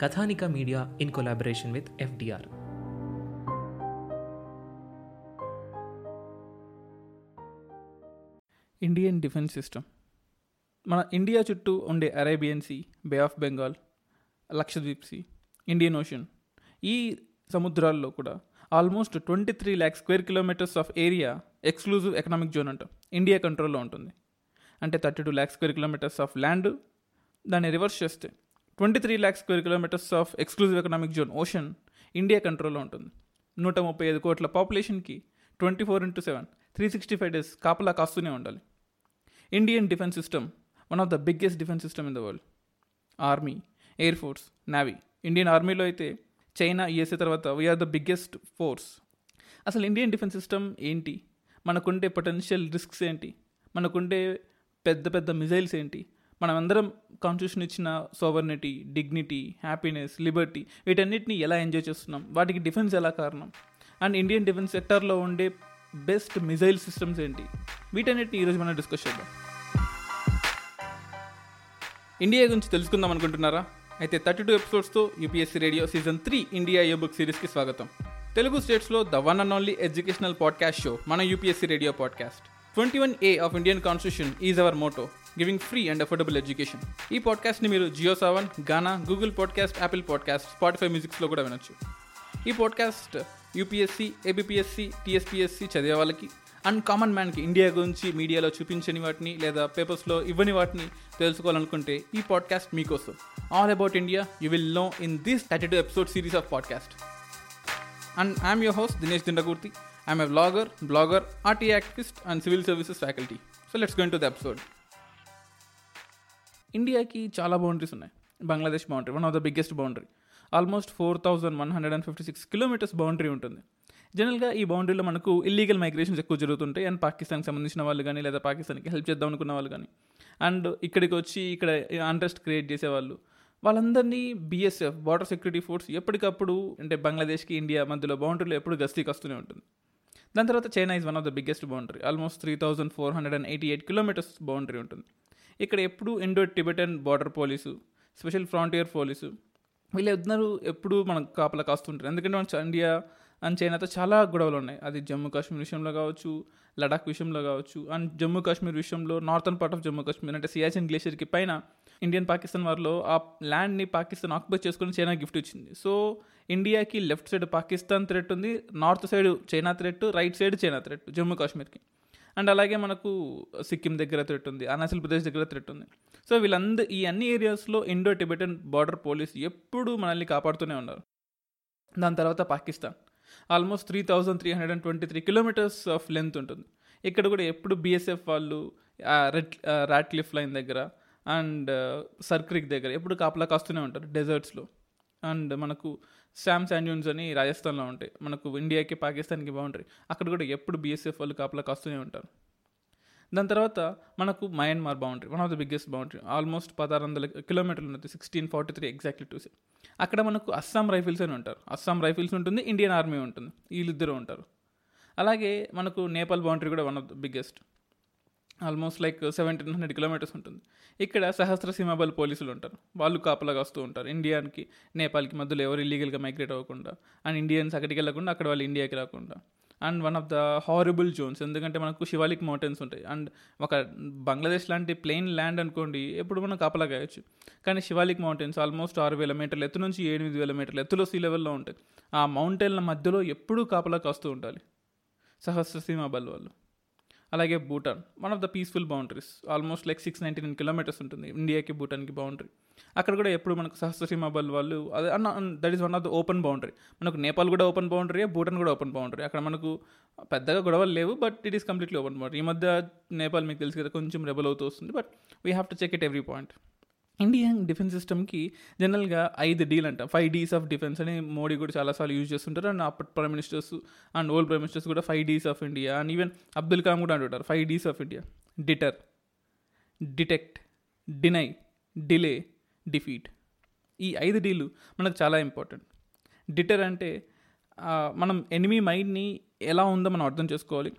Kathanika media in collaboration with FDR. Indian defence system. మన India చుట్టూ ఉండే Arabian sea bay of Bengal Lakshadweep sea Indian ocean. ఈ సముద్రాల్లో కూడా almost twenty three lakh square kilometres of area exclusive economic zone అంటాం. India కంట్రోల్లో ఉంటుంది. అంటే thirty two lakh square kilometres of land దాన్ని రివర్స్ చేస్తే twenty three lakhs square kilometres of exclusive economic zone ocean India కంట్రోల్లో ఉంటుంది. నూట ముప్పై ఐదు కోట్ల పాపులేషన్కి twenty four into seven three sixty five days కాపలా కాస్తూనే ఉండాలి. Indian defence system one of the biggest defence system in the world army air force navy Indian ఆర్మీలో అయితే చైనా యుఎస్ఏ తర్వాత వీఆర్ ద బిగ్గెస్ట్ ఫోర్స్ అసలు Indian defence system ఏంటి? మనకుండే potential risks ఏంటి? మనకుండే పెద్ద పెద్ద మిజైల్స్ ఏంటి? మనమందరం కాన్స్టిట్యూషన్ ఇచ్చిన సోవర్నిటీ డిగ్నిటీ హ్యాపీనెస్ లిబర్టీ వీటన్నిటిని ఎలా ఎంజాయ్ చేస్తున్నాం? వాటికి డిఫెన్స్ ఎలా కారణం? అండ్ ఇండియన్ డిఫెన్స్ సెక్టర్లో ఉండే బెస్ట్ మిజైల్ సిస్టమ్స్ ఏంటి? వీటన్నిటిని ఈరోజు మనం డిస్కస్ చేద్దాం. ఇండియా గురించి తెలుసుకుందాం అనుకుంటున్నారా? అయితే thirty two ఎపిసోడ్స్తో UPSC radio season three India a book సిరీస్కి స్వాగతం. తెలుగు స్టేట్స్లో the one and only educational podcast show మన UPSC radio podcast twenty one A of Indian constitution is our motto giving free and affordable education ఈ పాడ్కాస్ట్ని మీరు JioSaavn Gaana Google podcast Apple podcast Spotify మ్యూజిక్స్లో కూడా వినొచ్చు. ఈ podcast UPSC ABPSC TSPSC చదివే వాళ్ళకి and common మ్యాన్కి India గురించి మీడియాలో చూపించని వాటిని లేదా పేపర్స్లో ఇవ్వని వాటిని తెలుసుకోవాలనుకుంటే ఈ పాడ్కాస్ట్ మీకోసం. All about India you will know in this thirty two episode series of podcast and I'm your host Dinesh Dindakurthi I'm a blogger blogger RTI activist and civil services faculty so let's going to the episode ఇండియాకి చాలా boundaries ఉన్నాయి. Bangladesh boundary one of the biggest boundary almost four thousand one hundred and fifty six kilometres boundary ఉంటుంది జనరల్గా ఈ బౌండరీలో మనకు illegal migrations ఎక్కువ జరుగుతుంటాయి. And పాకిస్తాన్కి సంబంధించిన వాళ్ళు కానీ లేదా పాకిస్తాన్కి హెల్ప్ చేద్దాం అనుకున్న వాళ్ళు కానీ. అండ్ ఇక్కడికి వచ్చి ఇక్కడ అంట్రెస్ట్ క్రియేట్ చేసేవాళ్ళు. వాళ్ళందరినీ బీఎస్ఎఫ్ బార్డర్ సెక్యూరిటీ ఫోర్స్ ఎప్పటికప్పుడు అంటే బంగ్లాదేశ్కి ఇండియా మధ్యలో బౌండరీలో ఎప్పుడు గస్తీకి వస్తూనే ఉంటుంది. దాని తర్వాత China is one of the biggest boundary almost three thousand four hundred and eighty eight kilometres boundary ఉంటుంది. ఇక్కడ ఎప్పుడు Indo Tibetan Border Police Special Frontier Police వీళ్ళిద్దరూ ఎప్పుడు మనకు కాపలా కాస్తుంటారు. ఎందుకంటే మన ఇండియా అండ్ చైనాతో చాలా గొడవలు ఉన్నాయి. అది జమ్మూ కాశ్మీర్ విషయంలో కావచ్చు లడాక్ విషయంలో కావచ్చు అండ్ జమ్మూ కాశ్మీర్ విషయంలో northern part of Jammu Kashmir అంటే సియాచిన్ గ్లేషియర్కి పైన ఇండియన్ పాకిస్తాన్ వారిలో ఆ ల్యాండ్ని పాకిస్తాన్ ఆక్యుపై చేసుకుని చైనా గిఫ్ట్ ఇచ్చింది. సో ఇండియాకి లెఫ్ట్ సైడ్ పాకిస్తాన్ థ్రెట్ ఉంది north side China threat right side China threat Jammu కాశ్మీర్కి. And అలాగే మనకు సిక్కిం దగ్గర థ్రెట్ ఉంది అరుణాచల్ ప్రదేశ్ దగ్గర థ్రెట్ ఉంది. సో వీళ్ళందరూ ఈ అన్ని ఏరియాస్లో ఇండో టిబెటన్ బార్డర్ పోలీస్ ఎప్పుడూ మనల్ని కాపాడుతూనే ఉన్నారు. దాని తర్వాత Pakistan. Almost three thousand three hundred and twenty three kilometres of length ఉంటుంది. ఇక్కడ కూడా ఎప్పుడు బీఎస్ఎఫ్ వాళ్ళు రెడ్ రాట్ క్లిఫ్ లైన్ దగ్గర అండ్ సర్క్రిక్ దగ్గర ఎప్పుడు కాపలా కాస్తూనే ఉంటారు డెజర్ట్స్లో అండ్ మనకు శామ్ శాండ్యూన్స్ అని రాజస్థాన్లో ఉంటాయి. మనకు ఇండియాకి పాకిస్తాన్కి బాగుంటాయి. అక్కడ కూడా ఎప్పుడు బీఎస్ఎఫ్ వాళ్ళు కాపలా వస్తూనే ఉంటారు. దాని తర్వాత మనకు Myanmar boundary one of the biggest boundary almost పదహారు వందల కిలోమీటర్లు ఉంటుంది sixteen forty three exactly two అక్కడ మనకు అస్సాం రైఫిల్స్ అని ఉంటారు. అస్సాం రైఫిల్స్ ఉంటుంది ఇండియన్ ఆర్మీ ఉంటుంది వీళ్ళిద్దరూ ఉంటారు. అలాగే మనకు నేపాల్ బౌండరీ కూడా one of the biggest almost like seventeen hundred kilometres ఉంటుంది. ఇక్కడ సహస్ర సీమాబల్ పోలీసులు ఉంటారు. వాళ్ళు కాపలాగా వస్తూ ఉంటారు. ఇండియాకి నేపాల్కి మధ్యలో ఎవరు ఇల్లీగల్గా మైగ్రేట్ అవ్వకుండా అండ్ ఇండియన్స్ అక్కడికి వెళ్ళకుండా అక్కడ వాళ్ళు ఇండియాకి రాకుండా. And one of the horrible zones ఎందుకంటే మనకు శివాలిక్ మౌంటైన్స్ ఉంటాయి. అండ్ ఒక బంగ్లాదేశ్ లాంటి ప్లెయిన్ ల్యాండ్ అనుకోండి ఎప్పుడు మనం కాపలా కాయచ్చు కానీ శివాలిక్ మౌంటైన్స్ ఆల్మోస్ట్ ఆరు వేల మీటర్ల ఎత్తు నుంచి ఎనిమిది వేల మీటర్ల ఎత్తులో సీ లెవెల్లో ఉంటాయి. ఆ మౌంటైన్ల మధ్యలో ఎప్పుడూ కాపలా కాస్తూ ఉండాలి. సహస్ర బల్ వాళ్ళు. అలాగే Bhutan one of the peaceful boundaries almost like six ninety nine kilometres ఉంటుంది. ఇండియాకి భూటాన్కి బౌండరీ అక్కడ కూడా ఎప్పుడు మనకు సహస్రసీమ బల్ వాళ్ళు అదే అన్న that is one of the open boundary మనకు నేపాల్ కూడా ఓపెన్ బౌండరీ భూటాన్ కూడా ఓపెన్ బౌండరీ అక్కడ మనకు పెద్దగా గొడవలు లేవు but it is completely open boundary ఈ మధ్య నేపాల్ మీకు తెలుసు కదా కొంచెం రెబల్ అవుతూ వస్తుంది but we have to check it every point Indian defence సిస్టమ్కి జనరల్గా ఐదు డీల్ అంట. ఫైవ్ డీస్ ఆఫ్ డిఫెన్స్ అని మోడీ కూడా చాలాసార్లు యూజ్ చేస్తుంటారు. అండ్ అప్పటి prime ministers and old prime ministers కూడా five Ds of India and even Abdul Kalam కూడా అంటుంటారు. Five Ds of India. Deter detect deny delay defeat. ఈ ఐదు డీలు మనకు చాలా ఇంపార్టెంట్. డిటర్ అంటే మనం ఎనిమీ మైండ్ని ఎలా ఉందో మనం అర్థం చేసుకోవాలి.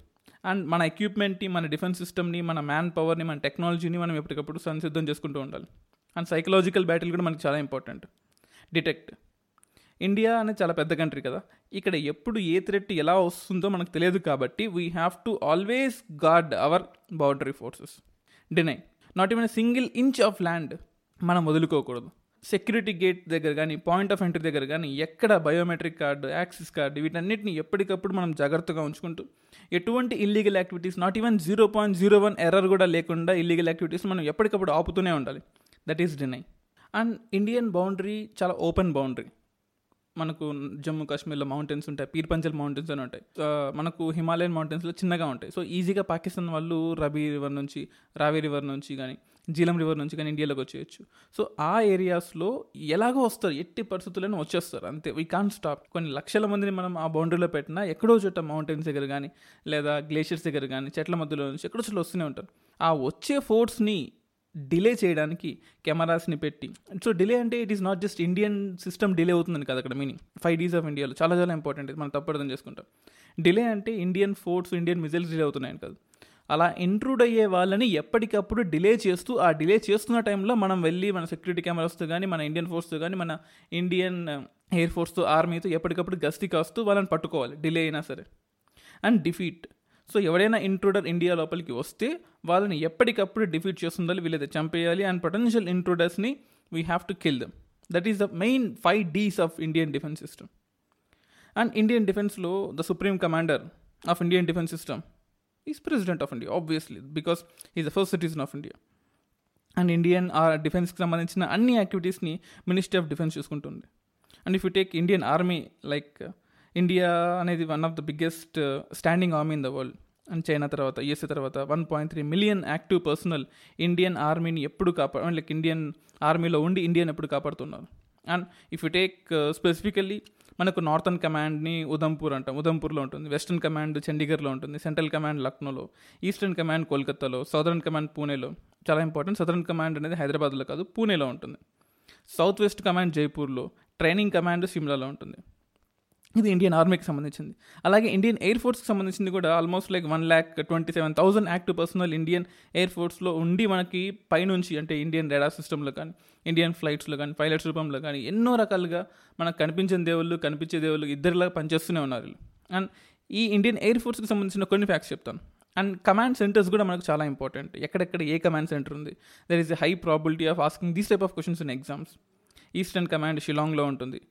అండ్ మన ఎక్విప్మెంట్ని మన డిఫెన్స్ సిస్టమ్ని మన మ్యాన్ పవర్ని మన టెక్నాలజీని మనం ఎప్పటికప్పుడు సంసిద్ధం చేసుకుంటూ ఉండాలి. అండ్ సైకలాజికల్ బ్యాటిల్ కూడా మనకి చాలా ఇంపార్టెంట్ డిటెక్ట్ ఇండియా అనేది చాలా పెద్ద కంట్రీ కదా. ఇక్కడ ఎప్పుడు ఏ థ్రెట్ ఎలా వస్తుందో మనకు తెలియదు కాబట్టి we have to always guard our boundary forces deny not even single inch of land మనం వదులుకోకూడదు. సెక్యూరిటీ గేట్ దగ్గర కానీ పాయింట్ ఆఫ్ ఎంట్రీ దగ్గర కానీ ఎక్కడ బయోమెట్రిక్ కార్డు యాక్సిస్ కార్డు వీటన్నిటిని ఎప్పటికప్పుడు మనం జాగ్రత్తగా ఉంచుకుంటూ ఎటువంటి illegal activities not even zero point zero one error కూడా లేకుండా ఇల్లీగల్ యాక్టివిటీస్ మనం ఎప్పటికప్పుడు ఆపుతూనే ఉండాలి. That is deny and Indian boundary చాలా ఓపెన్ బౌండరీ మనకు జమ్మూ కాశ్మీర్లో మౌంటైన్స్ ఉంటాయి పీర్పంచల్ మౌంటైన్స్ అని ఉంటాయి మనకు హిమాలయన్ మౌంటైన్స్లో చిన్నగా ఉంటాయి సో ఈజీగా పాకిస్తాన్ వాళ్ళు రబీ రివర్ నుంచి రావి రివర్ నుంచి కానీ జీలం రివర్ నుంచి కానీ ఇండియాలోకి వచ్చేయచ్చు. సో ఆ ఏరియాస్లో ఎలాగో వస్తారు ఎట్టి పరిస్థితులను వచ్చేస్తారు అంతే. వీ కాన్ స్టాప్ కొన్ని లక్షల మందిని మనం ఆ బౌండరీలో పెట్టినా ఎక్కడో చోట మౌంటైన్స్ దగ్గర కానీ లేదా గ్లేషియర్స్ దగ్గర కానీ చెట్ల మధ్యలో నుంచి ఎక్కడో చోట వస్తూనే ఉంటారు. ఆ వచ్చే ఫోర్స్ని డిలే చేయడానికి కెమెరాస్ని పెట్టి. సో డిలే అంటే it is not just Indian system delay అవుతుందని కదా అక్కడ మీనింగ్ ఫైవ్ డీస్ ఆఫ్ ఇండియాలో చాలా చాలా ఇంపార్టెంట్ ఇది మనం తప్పు అర్థం చేసుకుంటాం. డిలే అంటే Indian force Indian missiles delay అవుతున్నాయని కాదు. అలా ఇంట్రూడ్ అయ్యే వాళ్ళని ఎప్పటికప్పుడు డిలే చేస్తూ ఆ డిలే చేస్తున్న టైంలో మనం వెళ్ళి మన సెక్యూరిటీ కెమెరాస్తో కానీ మన ఇండియన్ ఫోర్స్తో కానీ మన ఇండియన్ ఎయిర్ ఫోర్స్తో ఆర్మీతో ఎప్పటికప్పుడు గస్తీ కాస్తూ వాళ్ళని పట్టుకోవాలి డిలే అయినా సరే. అండ్ డిఫీట్ సో ఎవరైనా ఇంట్రూడర్ ఇండియా లోపలికి వస్తే వాళ్ళని ఎప్పటికప్పుడు డిఫీట్ చేస్తుండాలి వీళ్ళైతే చంపేయాలి and potential ఇంట్రూడర్స్ని we have to kill them that is the main five Ds of Indian defence system and Indian డిఫెన్స్లో the supreme commander of Indian defence system is president of India obviously because is the first citizen of India and Indian ఆ డిఫెన్స్కి సంబంధించిన అన్ని యాక్టివిటీస్ని ministry of defence చూసుకుంటుంది. And if you take Indian army like India అనేది one of the biggest standing army in the world and China తర్వాత USA తర్వాత one point three million active personnel Indian ఆర్మీని ఎప్పుడు కాపా లైక్ ఇండియన్ ఆర్మీలో ఉండి Indian ఎప్పుడు కాపాడుతున్నారు. And if you take specifically మనకు నార్థన్ కమాండ్ని ఉదంపూర్ అంటాం. ఉదంపూర్లో ఉంటుంది. వెస్టర్న్ కమాండ్ చండీగఢ్లో ఉంటుంది. సెంట్రల్ కమాండ్ లక్నోలో ఈస్టర్న్ కమాండ్ కోల్కత్తాలో సౌదర్న్ కమాండ్ పూణేలో చాలా ఇంపార్టెంట్ సదర్న్ కమాండ్ అనేది హైదరాబాద్లో కాదు పూణేలో ఉంటుంది. సౌత్ వెస్ట్ కమాండ్ జైపూర్లో ట్రైనింగ్ కమాండ్ సిమ్లాలో ఉంటుంది. ఇది ఇండియన్ ఆర్మీకి సంబంధించింది. అలాగే ఇండియన్ ఎయిర్ ఫోర్స్కి సంబంధించింది కూడా almost like one lakh twenty seven thousand active personnel Indian air ఫోర్స్లో ఉండి మనకి పైనుంచి అంటే ఇండియన్ రెడార్ సిస్టంలో కానీ ఇండియన్ ఫ్లైట్స్లో కానీ పైలట్స్ రూపంలో కానీ ఎన్నో రకాలుగా మనకు కనిపించిన దేవుళ్ళు కనిపించే దేవుళ్ళు ఇద్దరిలా పనిచేస్తూనే ఉన్నారు అండ్ ఈ ఇండియన్ ఎయిర్ ఫోర్స్కి సంబంధించిన కొన్ని ఫ్యాక్ట్స్ చెప్తాను. అండ్ కమాండ్ సెంటర్స్ కూడా మనకు చాలా ఇంపార్టెంట్ ఎక్కడెక్కడ ఏ కమాండ్ సెంటర్ ఉంది? There is a high probability of asking these type of questions in exams eastern command షిలాంగ్లో ఉంటుంది.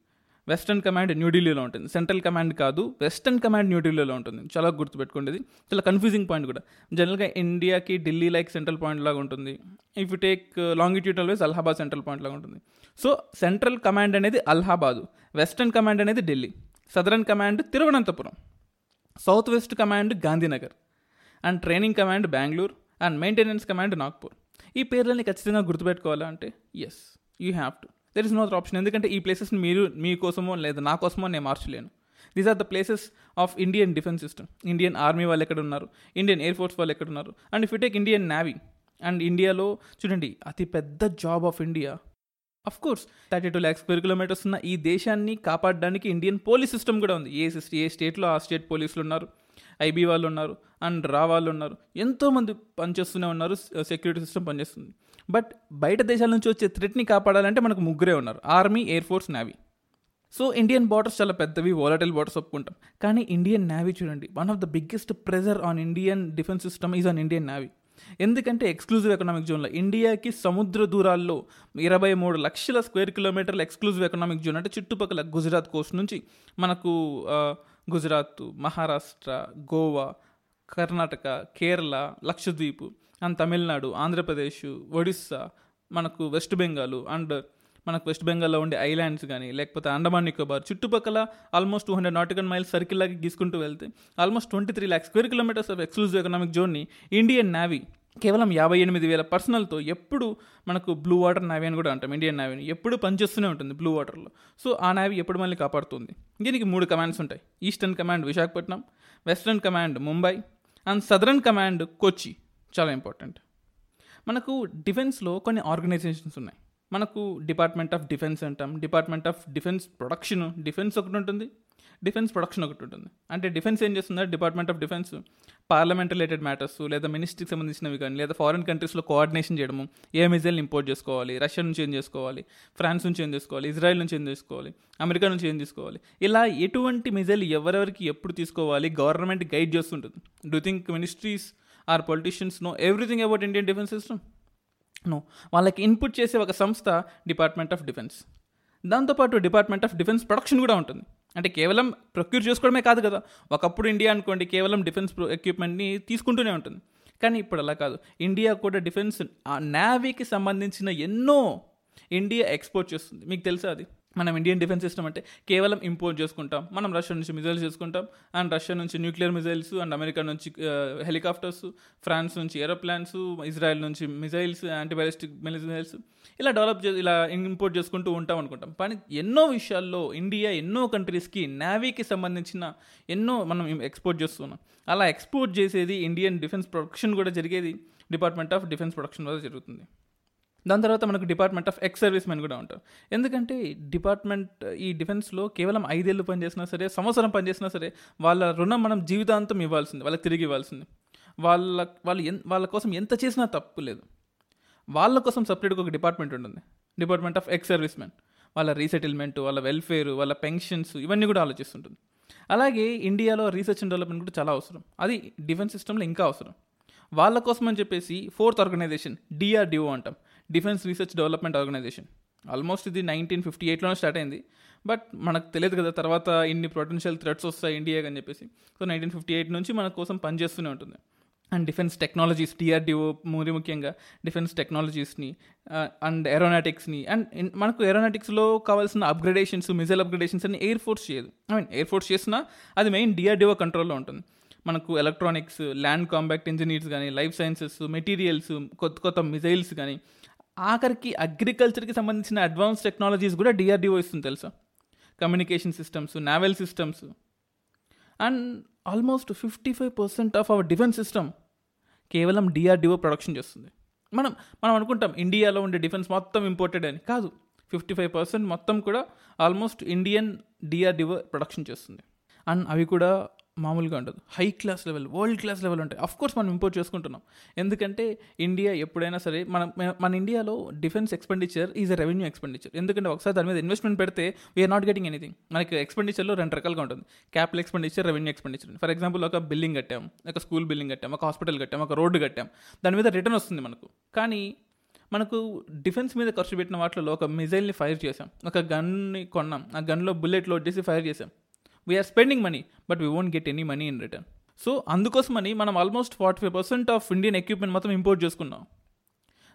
వెస్టర్న్ కమాండ్ న్యూఢిల్లీలో ఉంటుంది. సెంట్రల్ కమాండ్ కాదు వెస్టర్న్ కమాండ్ న్యూఢిల్లీలో ఉంటుంది. చాలా గుర్తుపెట్టుకోండి చాలా కన్ఫ్యూజింగ్ పాయింట్ కూడా. జనరల్గా ఇండియాకి ఢిల్లీ లైక్ సెంట్రల్ పాయింట్ లాగా ఉంటుంది. If you take longitudinal wise Allahabad central point లాగా ఉంటుంది. సో సెంట్రల్ కమాండ్ అనేది అలహాబాదు వెస్టర్న్ కమాండ్ అనేది Delhi southern command Thiruvananthapuram south west command Gandhinagar and training command Bengaluru and maintenance command Nagpur ఈ పేర్లని ఖచ్చితంగా గుర్తుపెట్టుకోవాలా అంటే yes you have to there is no other option ఎందుకంటే ఈ ప్లేసెస్ని మీరు మీకోసమో లేదా నా కోసమో నేను మార్చలేను. These are the places of Indian defence system Indian army వాళ్ళు ఎక్కడ ఉన్నారు? ఇండియన్ ఎయిర్ ఫోర్స్ వాళ్ళు ఎక్కడ ఉన్నారు? And if you take Indian navy and ఇండియాలో చూడండి అతి పెద్ద job of India of course thirty two lakhs square kilometres ఉన్న ఈ దేశాన్ని కాపాడడానికి ఇండియన్ పోలీస్ సిస్టమ్ కూడా ఉంది. ఏ సిస్- ఏ స్టేట్లో ఆ స్టేట్ పోలీసులు ఉన్నారు? ఐబీ వాళ్ళు ఉన్నారు అండ్ రా వాళ్ళు ఉన్నారు. ఎంతోమంది పనిచేస్తూనే ఉన్నారు సెక్యూరిటీ సిస్టమ్ పనిచేస్తుంది. బట్ బయట దేశాల నుంచి వచ్చే థ్రెట్ని కాపాడాలంటే మనకు ముగ్గురే ఉన్నారు. Army air force navy so Indian borders చాలా పెద్దవి వాలటైల్ బార్డర్స్ ఒప్పుకుంటాం. కానీ ఇండియన్ నేవీ చూడండి one of the biggest pressure on Indian defence system is on Indian navy ఎందుకంటే ఎక్స్క్లూజివ్ ఎకనామిక్ జోన్లో ఇండియాకి సముద్ర దూరాల్లో ఇరవై మూడు లక్షల స్క్వేర్ కిలోమీటర్ల ఎక్స్క్లూజివ్ ఎకనామిక్ జోన్ అంటే చుట్టుపక్కల గుజరాత్ కోస్ట్ నుంచి మనకు గుజరాత్ మహారాష్ట్ర గోవా కర్ణాటక కేరళ లక్షద్వీప్ అండ్ తమిళనాడు ఆంధ్రప్రదేశ్ ఒడిస్సా మనకు వెస్ట్ బెంగాల్ అండ్ మనకు వెస్ట్ బెంగాల్లో ఉండే ఐలాండ్స్ కానీ లేకపోతే అండమాన్ నికోబార్ చుట్టుపక్కల almost two hundred nautical miles circle లాగా గీసుకుంటూ వెళ్తే almost twenty three lakh square kilometres of exclusive economic జోన్ని Indian navy కేవలం యాభై ఎనిమిది వేల పర్సనల్తో ఎప్పుడు మనకు బ్లూ వాటర్ నావీ అని కూడా అంటాం ఇండియన్ నావీని. ఎప్పుడు పనిచేస్తూనే ఉంటుంది బ్లూ వాటర్లో. సో ఆ నేవీ ఎప్పుడు మళ్ళీ కాపాడుతుంది? దీనికి మూడు కమాండ్స్ ఉంటాయి. Eastern command Visakhapatnam western command Mumbai and southern command Kochi. చాలా ఇంపార్టెంట్ మనకు డిఫెన్స్లో కొన్ని ఆర్గనైజేషన్స్ ఉన్నాయి. మనకు డిపార్ట్మెంట్ ఆఫ్ డిఫెన్స్ అంటాం department of defence production defence ఒకటి ఉంటుంది డిఫెన్స్ ప్రొడక్షన్ ఒకటి ఉంటుంది. అంటే డిఫెన్స్ ఏం చేస్తుందో department of defence parliament related matters లేదా మినిస్ట్రీకి సంబంధించినవి కానీ లేదా ఫారిన్ కంట్రీస్లో కోఆర్డినేషన్ చేయడము ఏ మిజైల్ని ఇంపోర్ట్ చేసుకోవాలి రష్యా నుంచి ఏం చేసుకోవాలి ఫ్రాన్స్ నుంచి ఏం చేసుకోవాలి ఇజ్రాయెల్ నుంచి ఏం చేసుకోవాలి అమెరికా నుంచి ఏం తీసుకోవాలి ఇలా ఎటువంటి మిజైల్ ఎవరెవరికి ఎప్పుడు తీసుకోవాలి గవర్నమెంట్ గైడ్ చేస్తుంటుంది. Do think ministries or politicians know everything about Indian defence system no వాళ్ళకి ఇన్పుట్ చేసే ఒక సంస్థ డిపార్ట్మెంట్ ఆఫ్ డిఫెన్స్ దాంతోపాటు డిపార్ట్మెంట్ ఆఫ్ డిఫెన్స్ ప్రొడక్షన్ కూడా ఉంటుంది. అంటే కేవలం ప్రొక్యూర్ చేసుకోవడమే కాదు కదా. ఒకప్పుడు ఇండియా అనుకోండి కేవలం డిఫెన్స్ ఎక్విప్మెంట్ని తీసుకుంటూనే ఉంటుంది. కానీ ఇప్పుడు అలా కాదు. ఇండియా కూడా డిఫెన్స్ ఆ నేవీకి సంబంధించిన ఎన్నో ఇండియా ఎక్స్పోర్ట్ చేస్తుంది. మీకు తెలుసా అది? మనం ఇండియన్ డిఫెన్స్ సిస్టమ్ అంటే కేవలం ఇంపోర్ట్ చేసుకుంటాం. మనం రష్యా నుంచి మిజైల్స్ చేసుకుంటాం. అండ్ రష్యా నుంచి న్యూక్లియర్ మిజైల్స్ అండ్ అమెరికా నుంచి uh, హెలికాప్టర్స్ ఫ్రాన్స్ నుంచి ఏరోప్లాన్స్ ఇజ్రాయెల్ నుంచి మిజైల్స్ యాంటీబయాలిస్టిక్ మిజైల్స్ ఇలా డెవలప్ చే ఇలా ఇంపోర్ట్ చేసుకుంటూ ఉంటాం అనుకుంటాం. కానీ ఎన్నో విషయాల్లో ఇండియా ఎన్నో కంట్రీస్కి నావీకి సంబంధించిన ఎన్నో మనం ఎక్స్పోర్ట్ చేస్తున్నాం. అలా ఎక్స్పోర్ట్ చేసేది ఇండియన్ డిఫెన్స్ ప్రొడక్షన్ కూడా జరిగేది. డిపార్ట్మెంట్ ఆఫ్ డిఫెన్స్ ప్రొడక్షన్ వల్ల జరుగుతుంది. దాని తర్వాత మనకు department of ex servicemen కూడా ఉంటారు. ఎందుకంటే డిపార్ట్మెంట్ ఈ డిఫెన్స్లో కేవలం ఐదేళ్ళు పనిచేసినా సరే సంవత్సరం పనిచేసినా సరే వాళ్ళ రుణం మనం జీవితాంతం ఇవ్వాల్సింది వాళ్ళకి తిరిగి ఇవ్వాల్సింది. వాళ్ళ వాళ్ళు ఎన్ వాళ్ళ కోసం ఎంత చేసినా తప్పు లేదు. వాళ్ళ కోసం సపరేట్గా ఒక డిపార్ట్మెంట్ ఉంటుంది. Department of ex servicemen వాళ్ళ రీసెటిల్మెంట్ వాళ్ళ వెల్ఫేర్ వాళ్ళ పెన్షన్స్ ఇవన్నీ కూడా ఆలోచిస్తుంటుంది. అలాగే ఇండియాలో రీసెర్చ్ అండ్ డెవలప్మెంట్ కూడా చాలా అవసరం. అది డిఫెన్స్ సిస్టంలో ఇంకా అవసరం. వాళ్ళ కోసం అని చెప్పేసి ఫోర్త్ ఆర్గనైజేషన్ డిఆర్డిఓ అంటాం. Defence research development organisation. Almost ఇది నైన్టీన్ ఫిఫ్టీ ఎయిట్లోనే స్టార్ట్ అయింది. బట్ మనకు తెలియదు కదా తర్వాత ఇన్ని పొటెన్షియల్ థ్రెట్స్ వస్తాయి ఇండియాకి అని చెప్పేసి. సో నైన్టీన్ ఫిఫ్టీ ఎయిట్ నుంచి మన కోసం పనిచేస్తూనే ఉంటుంది. అండ్ డిఫెన్స్ టెక్నాలజీస్ డిఆర్డిఓ మరి ముఖ్యంగా డిఫెన్స్ టెక్నాలజీస్ని uh, అండ్ ఏరోనాటిక్స్ని అండ్ మనకు ఏరోనాటిక్స్లో కావాల్సిన అప్గ్రేడేషన్స్ మిజైల్ అప్గ్రేడేషన్స్ అని ఎయిర్ ఫోర్స్ చేయదు. ఐ మీన్ ఎయిర్ ఫోర్స్ చేసినా అది మెయిన్ డిఆర్డిఓ కంట్రోల్లో ఉంటుంది. మనకు ఎలక్ట్రానిక్స్ ల్యాండ్ కాంబాక్ట్ ఇంజనీర్స్ కానీ లైఫ్ సైన్సెస్ మెటీరియల్స్ కొత్త కొత్త మిజైల్స్ కానీ ఆఖరికి అగ్రికల్చర్కి సంబంధించిన అడ్వాన్స్ టెక్నాలజీస్ కూడా డిఆర్డిఓ ఇస్తుంది తెలుసా? Communication systems naval systems. And almost fifty five percent of our defence system కేవలం డిఆర్డిఓ ప్రొడక్షన్ చేస్తుంది. మనం మనం అనుకుంటాం ఇండియాలో ఉండే డిఫెన్స్ మొత్తం ఇంపోర్టెడ్ అని. కాదు. ఫిఫ్టీ ఫైవ్ పర్సెంట్ మొత్తం కూడా ఆల్మోస్ట్ ఇండియన్ డిఆర్డిఓ ప్రొడక్షన్ చేస్తుంది. అండ్ అవి కూడా మామూలుగా ఉండదు. High class level world class level ఉంటాయి. అఫ్ కోర్స్ మనం ఇంపోర్ట్ చేసుకుంటున్నాం. ఎందుకంటే ఇండియా ఎప్పుడైనా సరే మన మన ఇండియాలో defence expenditure is a revenue expenditure ఎందుకంటే ఒకసారి దాని మీద ఇన్వెస్ట్మెంట్ పెడితే వీఆర్ నాట్ గెటింగ్ ఎనీథింగ్ మనకి ఎక్స్పెండిచర్లో రెండు రకాలుగా ఉంటుంది. Capital expenditure revenue expenditure for example ఒక బిల్డింగ్ కట్టాం ఒక స్కూల్ బిల్డింగ్ కట్టాం ఒక హాస్పిటల్ కట్టాం ఒక రోడ్డు కట్టాం. దాని మీద రిటర్న్ వస్తుంది మనకు. కానీ మనకు డిఫెన్స్ మీద ఖర్చు పెట్టిన వాటిలో ఒక మిజైల్ని ఫైర్ చేసాం ఒక గన్ని కొన్నాం. ఆ గన్లో బుల్లెట్ లోడ్ చేసి ఫైర్ చేసాం we are spending money but we won't get any money in return so అందుకోసమని మనం almost forty five percent of Indian equipment మొత్తం ఇంపోర్ట్ చేసుకున్నాం.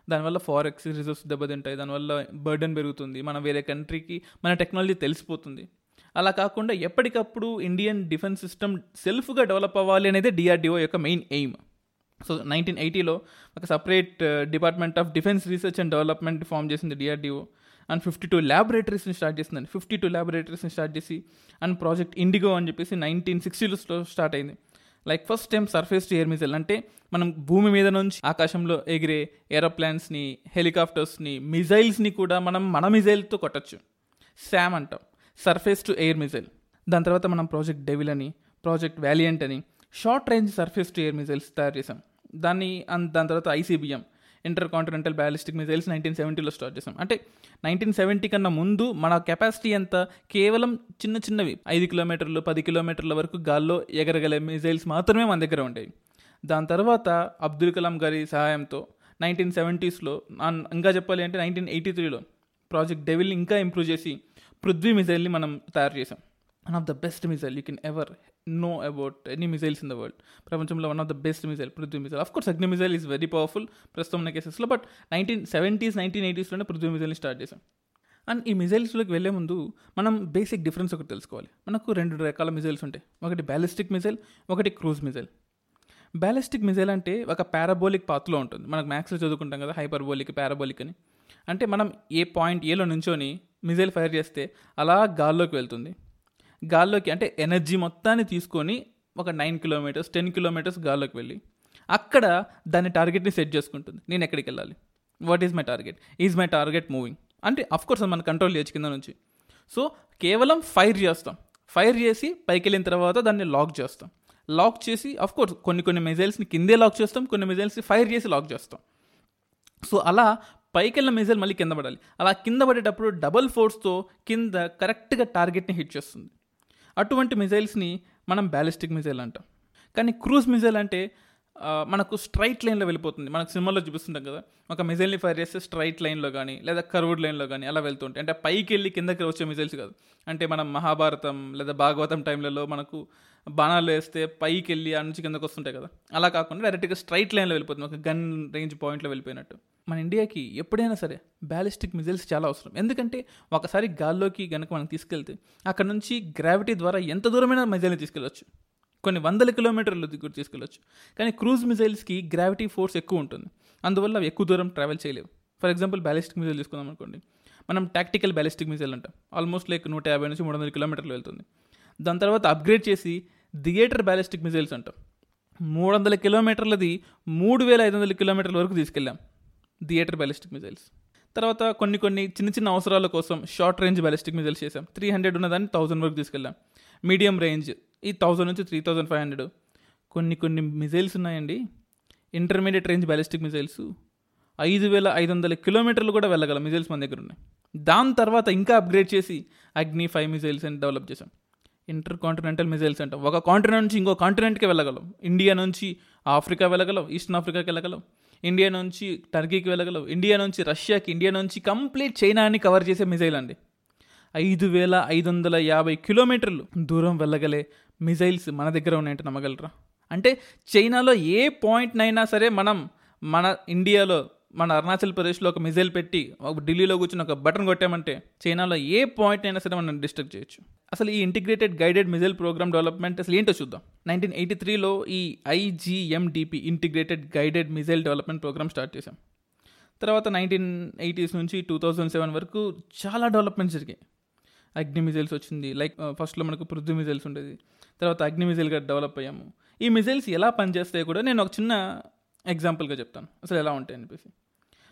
దానివల్ల ఫారెక్స్ రిజర్వ్స్ దెబ్బతింటాయి దానివల్ల బర్డెన్ పెరుగుతుంది మనం వేరే కంట్రీకి మన టెక్నాలజీ తెలిసిపోతుంది. అలా కాకుండా ఎప్పటికప్పుడు ఇండియన్ డిఫెన్స్ సిస్టమ్ సెల్ఫ్గా డెవలప్ అవ్వాలి అనేది డిఆర్డిఓ యొక్క మెయిన్ ఎయిమ్ సో నైన్టీన్ ఎయిటీలో ఒక separate department of defence research and development form చేసింది డిఆర్డిఓ అండ్ ఫిఫ్టీ టూ ల్యాబొరేటరీస్ని స్టార్ట్ చేసిందండి. ఫిఫ్టీ టూ ల్యాబొరేటరీస్ని స్టార్ట్ చేసి అండ్ ప్రాజెక్ట్ ఇండిగో అని చెప్పేసి నైన్టీన్ సిక్స్టీలో స్టార్ట్ అయింది. Like first time surface to air missile అంటే మనం భూమి మీద నుంచి ఆకాశంలో ఎగిరే ఏరోప్లాన్స్ని హెలికాప్టర్స్ని మిజైల్స్ని కూడా మనం మన మిజైల్తో కొట్టచ్చు. శామ్ అంటాం. సర్ఫేస్ టు ఎయిర్ మిజైల్ దాని తర్వాత మనం ప్రాజెక్ట్ డెవిల్ అని ప్రాజెక్ట్ వ్యాలియంట్ అని short range surface to air missiles తయారు చేసాం దాన్ని దాని తర్వాత ICBM. Intercontinental ballistic missiles nineteen సెవెంటీలో start చేసాం అంటే నైన్టీన్ సెవెంటీ కన్నా ముందు మన కెపాసిటీ ఎంత? కేవలం చిన్న చిన్నవి. ఐదు కిలోమీటర్లు పది కిలోమీటర్ల వరకు గాల్లో ఎగరగలే మిజైల్స్ మాత్రమే మన దగ్గర ఉండేవి. దాని తర్వాత అబ్దుల్ కలాం గారి సహాయంతో నైన్టీన్ సెవెంటీస్లో ఇంకా చెప్పాలి అంటే నైన్టీన్ ఎయిటీ త్రీలో ప్రాజెక్ట్ డెవిల్ ఇంకా ఇంప్రూవ్ చేసి పృథ్వీ మిజైల్ని మనం తయారు చేసాం one of the best missile you can ever know about any missiles in the world ప్రపంచంలో one of the best missile Prithvi missile of course Agni missile is very powerful ప్రస్తుతం ఉన్న కేసెస్లో బట్ నైన్టీన్ సెవెంటీస్ నైన్టీన్ ఎయిటీస్లోనే పృథ్వీ మిజైల్ని start చేసాం and ఈ మిజైల్స్లోకి వెళ్ళే ముందు మనం బేసిక్ డిఫరెన్స్ ఒకటి తెలుసుకోవాలి. మనకు రెండు రకాల మిజైల్స్ ఉంటాయి. ఒకటి బ్యాలిస్టిక్ మిజైల్ ఒకటి క్రూజ్ మిజైల్ బ్యాలిస్టిక్ మిజైల్ అంటే ఒక పారాబోలిక్ పాత్లో ఉంటుంది. మనకు మ్యాథ్స్లో చదువుకుంటాం కదా హైపర్బోలిక్ పారాబోలిక్ అని. అంటే మనం ఏ పాయింట్ ఏలో నుంచొని మిజైల్ ఫైర్ చేస్తే అలా గాల్లోకి వెళ్తుంది. గాల్లోకి అంటే ఎనర్జీ మొత్తాన్ని తీసుకొని ఒక నైన్ కిలోమీటర్స్ టెన్ కిలోమీటర్స్ గాల్లోకి వెళ్ళి అక్కడ దాని టార్గెట్ని సెట్ చేసుకుంటుంది. నేను ఎక్కడికి వెళ్ళాలి? What is my target? Is my target moving? అంటే అఫ్కోర్స్ మన మనం కంట్రోల్ చేయొచ్చు కింద నుంచి. సో కేవలం ఫైర్ చేస్తాం. ఫైర్ చేసి పైకి వెళ్ళిన తర్వాత దాన్ని లాక్ చేస్తాం. లాక్ చేసి అఫ్కోర్స్ కొన్ని కొన్ని మిజైల్స్ని కిందే లాక్ చేస్తాం కొన్ని మిజైల్స్ని ఫైర్ చేసి లాక్ చేస్తాం. సో అలా పైకి వెళ్ళిన మిజైల్ మళ్ళీ కింద పడాలి. అలా కింద పడేటప్పుడు డబల్ ఫోర్స్తో కింద కరెక్ట్గా టార్గెట్ని హిట్ చేస్తుంది. అటువంటి మిజైల్స్ని మనం బ్యాలిస్టిక్ మిజైల్ అంటాం. కానీ క్రూజ్ మిజైల్ అంటే మనకు స్ట్రైట్ లైన్లో వెళ్ళిపోతుంది. మనకు సినిమాలో చూపిస్తుంటాం కదా ఒక మిజైల్ని ఫైర్ చేస్తే స్ట్రైట్ లైన్లో కానీ లేదా కర్వ్డ్ లైన్లో కానీ అలా వెళ్తుంటాయి అంటే పైకి వెళ్ళి కిందకి వచ్చే మిజైల్స్ కాదు. అంటే మనం మహాభారతం లేదా భాగవతం టైంలలో మనకు బాణాలు వేస్తే పైకి వెళ్ళి ఆ నుంచి కిందకు వస్తుంటాయి కదా. అలా కాకుండా డైరెక్ట్గా స్ట్రైట్ లైన్లో వెళ్ళిపోతుంది. ఒక గన్ రేంజ్ పాయింట్లో వెళ్ళిపోయినట్టు. మన ఇండియాకి ఎప్పుడైనా సరే బ్యాలిస్టిక్ మిజైల్స్ చాలా అవసరం. ఎందుకంటే ఒకసారి గాల్లోకి కనుక మనం తీసుకెళ్తే అక్కడ నుంచి గ్రావిటీ ద్వారా ఎంత దూరమైన మిజైల్ని తీసుకెళ్ళొచ్చు. కొన్ని వందల కిలోమీటర్ల దగ్గర తీసుకెళ్ళొచ్చు. కానీ క్రూజ్ మిజైల్స్కి గ్రావిటీ ఫోర్స్ ఎక్కువ ఉంటుంది. అందువల్ల అవి ఎక్కువ దూరం ట్రావెల్ చేయలేవు. ఫర్ ఎగ్జాంపుల్ బ్యాలిస్టిక్ మిజైల్ తీసుకుందాం అనుకోండి. మనం టాక్టికల్ బ్యాలిస్టిక్ మిజైల్ అంటాం. ఆల్మోస్ట్ లైక్ నూట యాభై నుంచి మూడు వందల కిలోమీటర్లు వెళ్తుంది. దాని తర్వాత అప్గ్రేడ్ చేసి థియేటర్ బ్యాలిస్టిక్ మిజైల్స్ అంటాం. మూడు వందల కిలోమీటర్లది మూడు వేల ఐదు వందల కిలోమీటర్ల వరకు తీసుకెళ్ళాం. Theatre ballistic missiles. తర్వాత కొన్ని కొన్ని చిన్న చిన్న అవసరాల కోసం షార్ట్ రేంజ్ బ్యాలిస్టిక్ మిజైల్స్ చేసాం త్రీ హండ్రెడ్ ఉన్నదాన్ని థౌసండ్ వరకు తీసుకెళ్ళాం. మీడియం రేంజ్ ఈ థౌసండ్ నుంచి త్రీ థౌసండ్ ఫైవ్ హండ్రెడ్. కొన్ని కొన్ని మిజైల్స్ ఉన్నాయండి. Intermediate range ballistic missiles. ఐదు వేల ఐదు వందల కిలోమీటర్లు కూడా వెళ్ళగల మిజైల్స్ మన దగ్గర ఉన్నాయి. దాని తర్వాత ఇంకా అప్గ్రేడ్ చేసి అగ్ని ఫైవ్ మిజైల్స్ అని డెవలప్ చేసాం ఇంటర్ కాంటినెంటల్ మిజైల్స్ అంటాం. ఒక కాంటినెంట్ నుంచి ఇంకో కాంటినెంట్కి వెళ్ళగలం. ఇండియా నుంచి ఆఫ్రికా వెళ్ళగలం ఈస్టర్న్ ఆఫ్రికాకి వెళ్ళగలం. ఇండియా నుంచి టర్కీకి వెళ్ళగలవు. ఇండియా నుంచి రష్యాకి ఇండియా నుంచి కంప్లీట్ చైనాని కవర్ చేసే మిజైల్ అండి. ఐదు వేల ఐదు వందల యాభై కిలోమీటర్లు దూరం వెళ్ళగలే మిజైల్స్ మన దగ్గర ఉన్నాయంటే నమ్మగలరా? అంటే చైనాలో ఏ పాయింట్నైనా సరే మనం మన ఇండియాలో మన అరుణాచల్ ప్రదేశ్లో ఒక మిజైల్ పెట్టి ఒక ఢిల్లీలో కూర్చుని ఒక బటన్ కొట్టామంటే చైనాలో ఏ పాయింట్ అయినా సరే మనం డిస్ట్రక్ట్ చేయొచ్చు. అసలు ఈ integrated guided missile programme development అసలు ఏంటో చూద్దాం. నైన్టీన్ ఎయిటీ త్రీలో ఈ IGMDP integrated guided missile development programme start చేశాం. తర్వాత నైన్టీన్ ఎయిటీస్ నుంచి టూ థౌజండ్ సెవెన్ వరకు చాలా డెవలప్మెంట్స్ జరిగాయి. అగ్ని మిజైల్స్ వచ్చింది లైక్ ఫస్ట్లో uh, మనకు పృథ్వీ మిజైల్స్ ఉండేది. తర్వాత అగ్ని మిజైల్గా డెవలప్ అయ్యాము. ఈ మిజైల్స్ ఎలా పనిచేస్తాయో కూడా నేను ఒక చిన్న ఎగ్జాంపుల్గా చెప్తాను. అసలు ఎలా ఉంటాయి అనిపేసి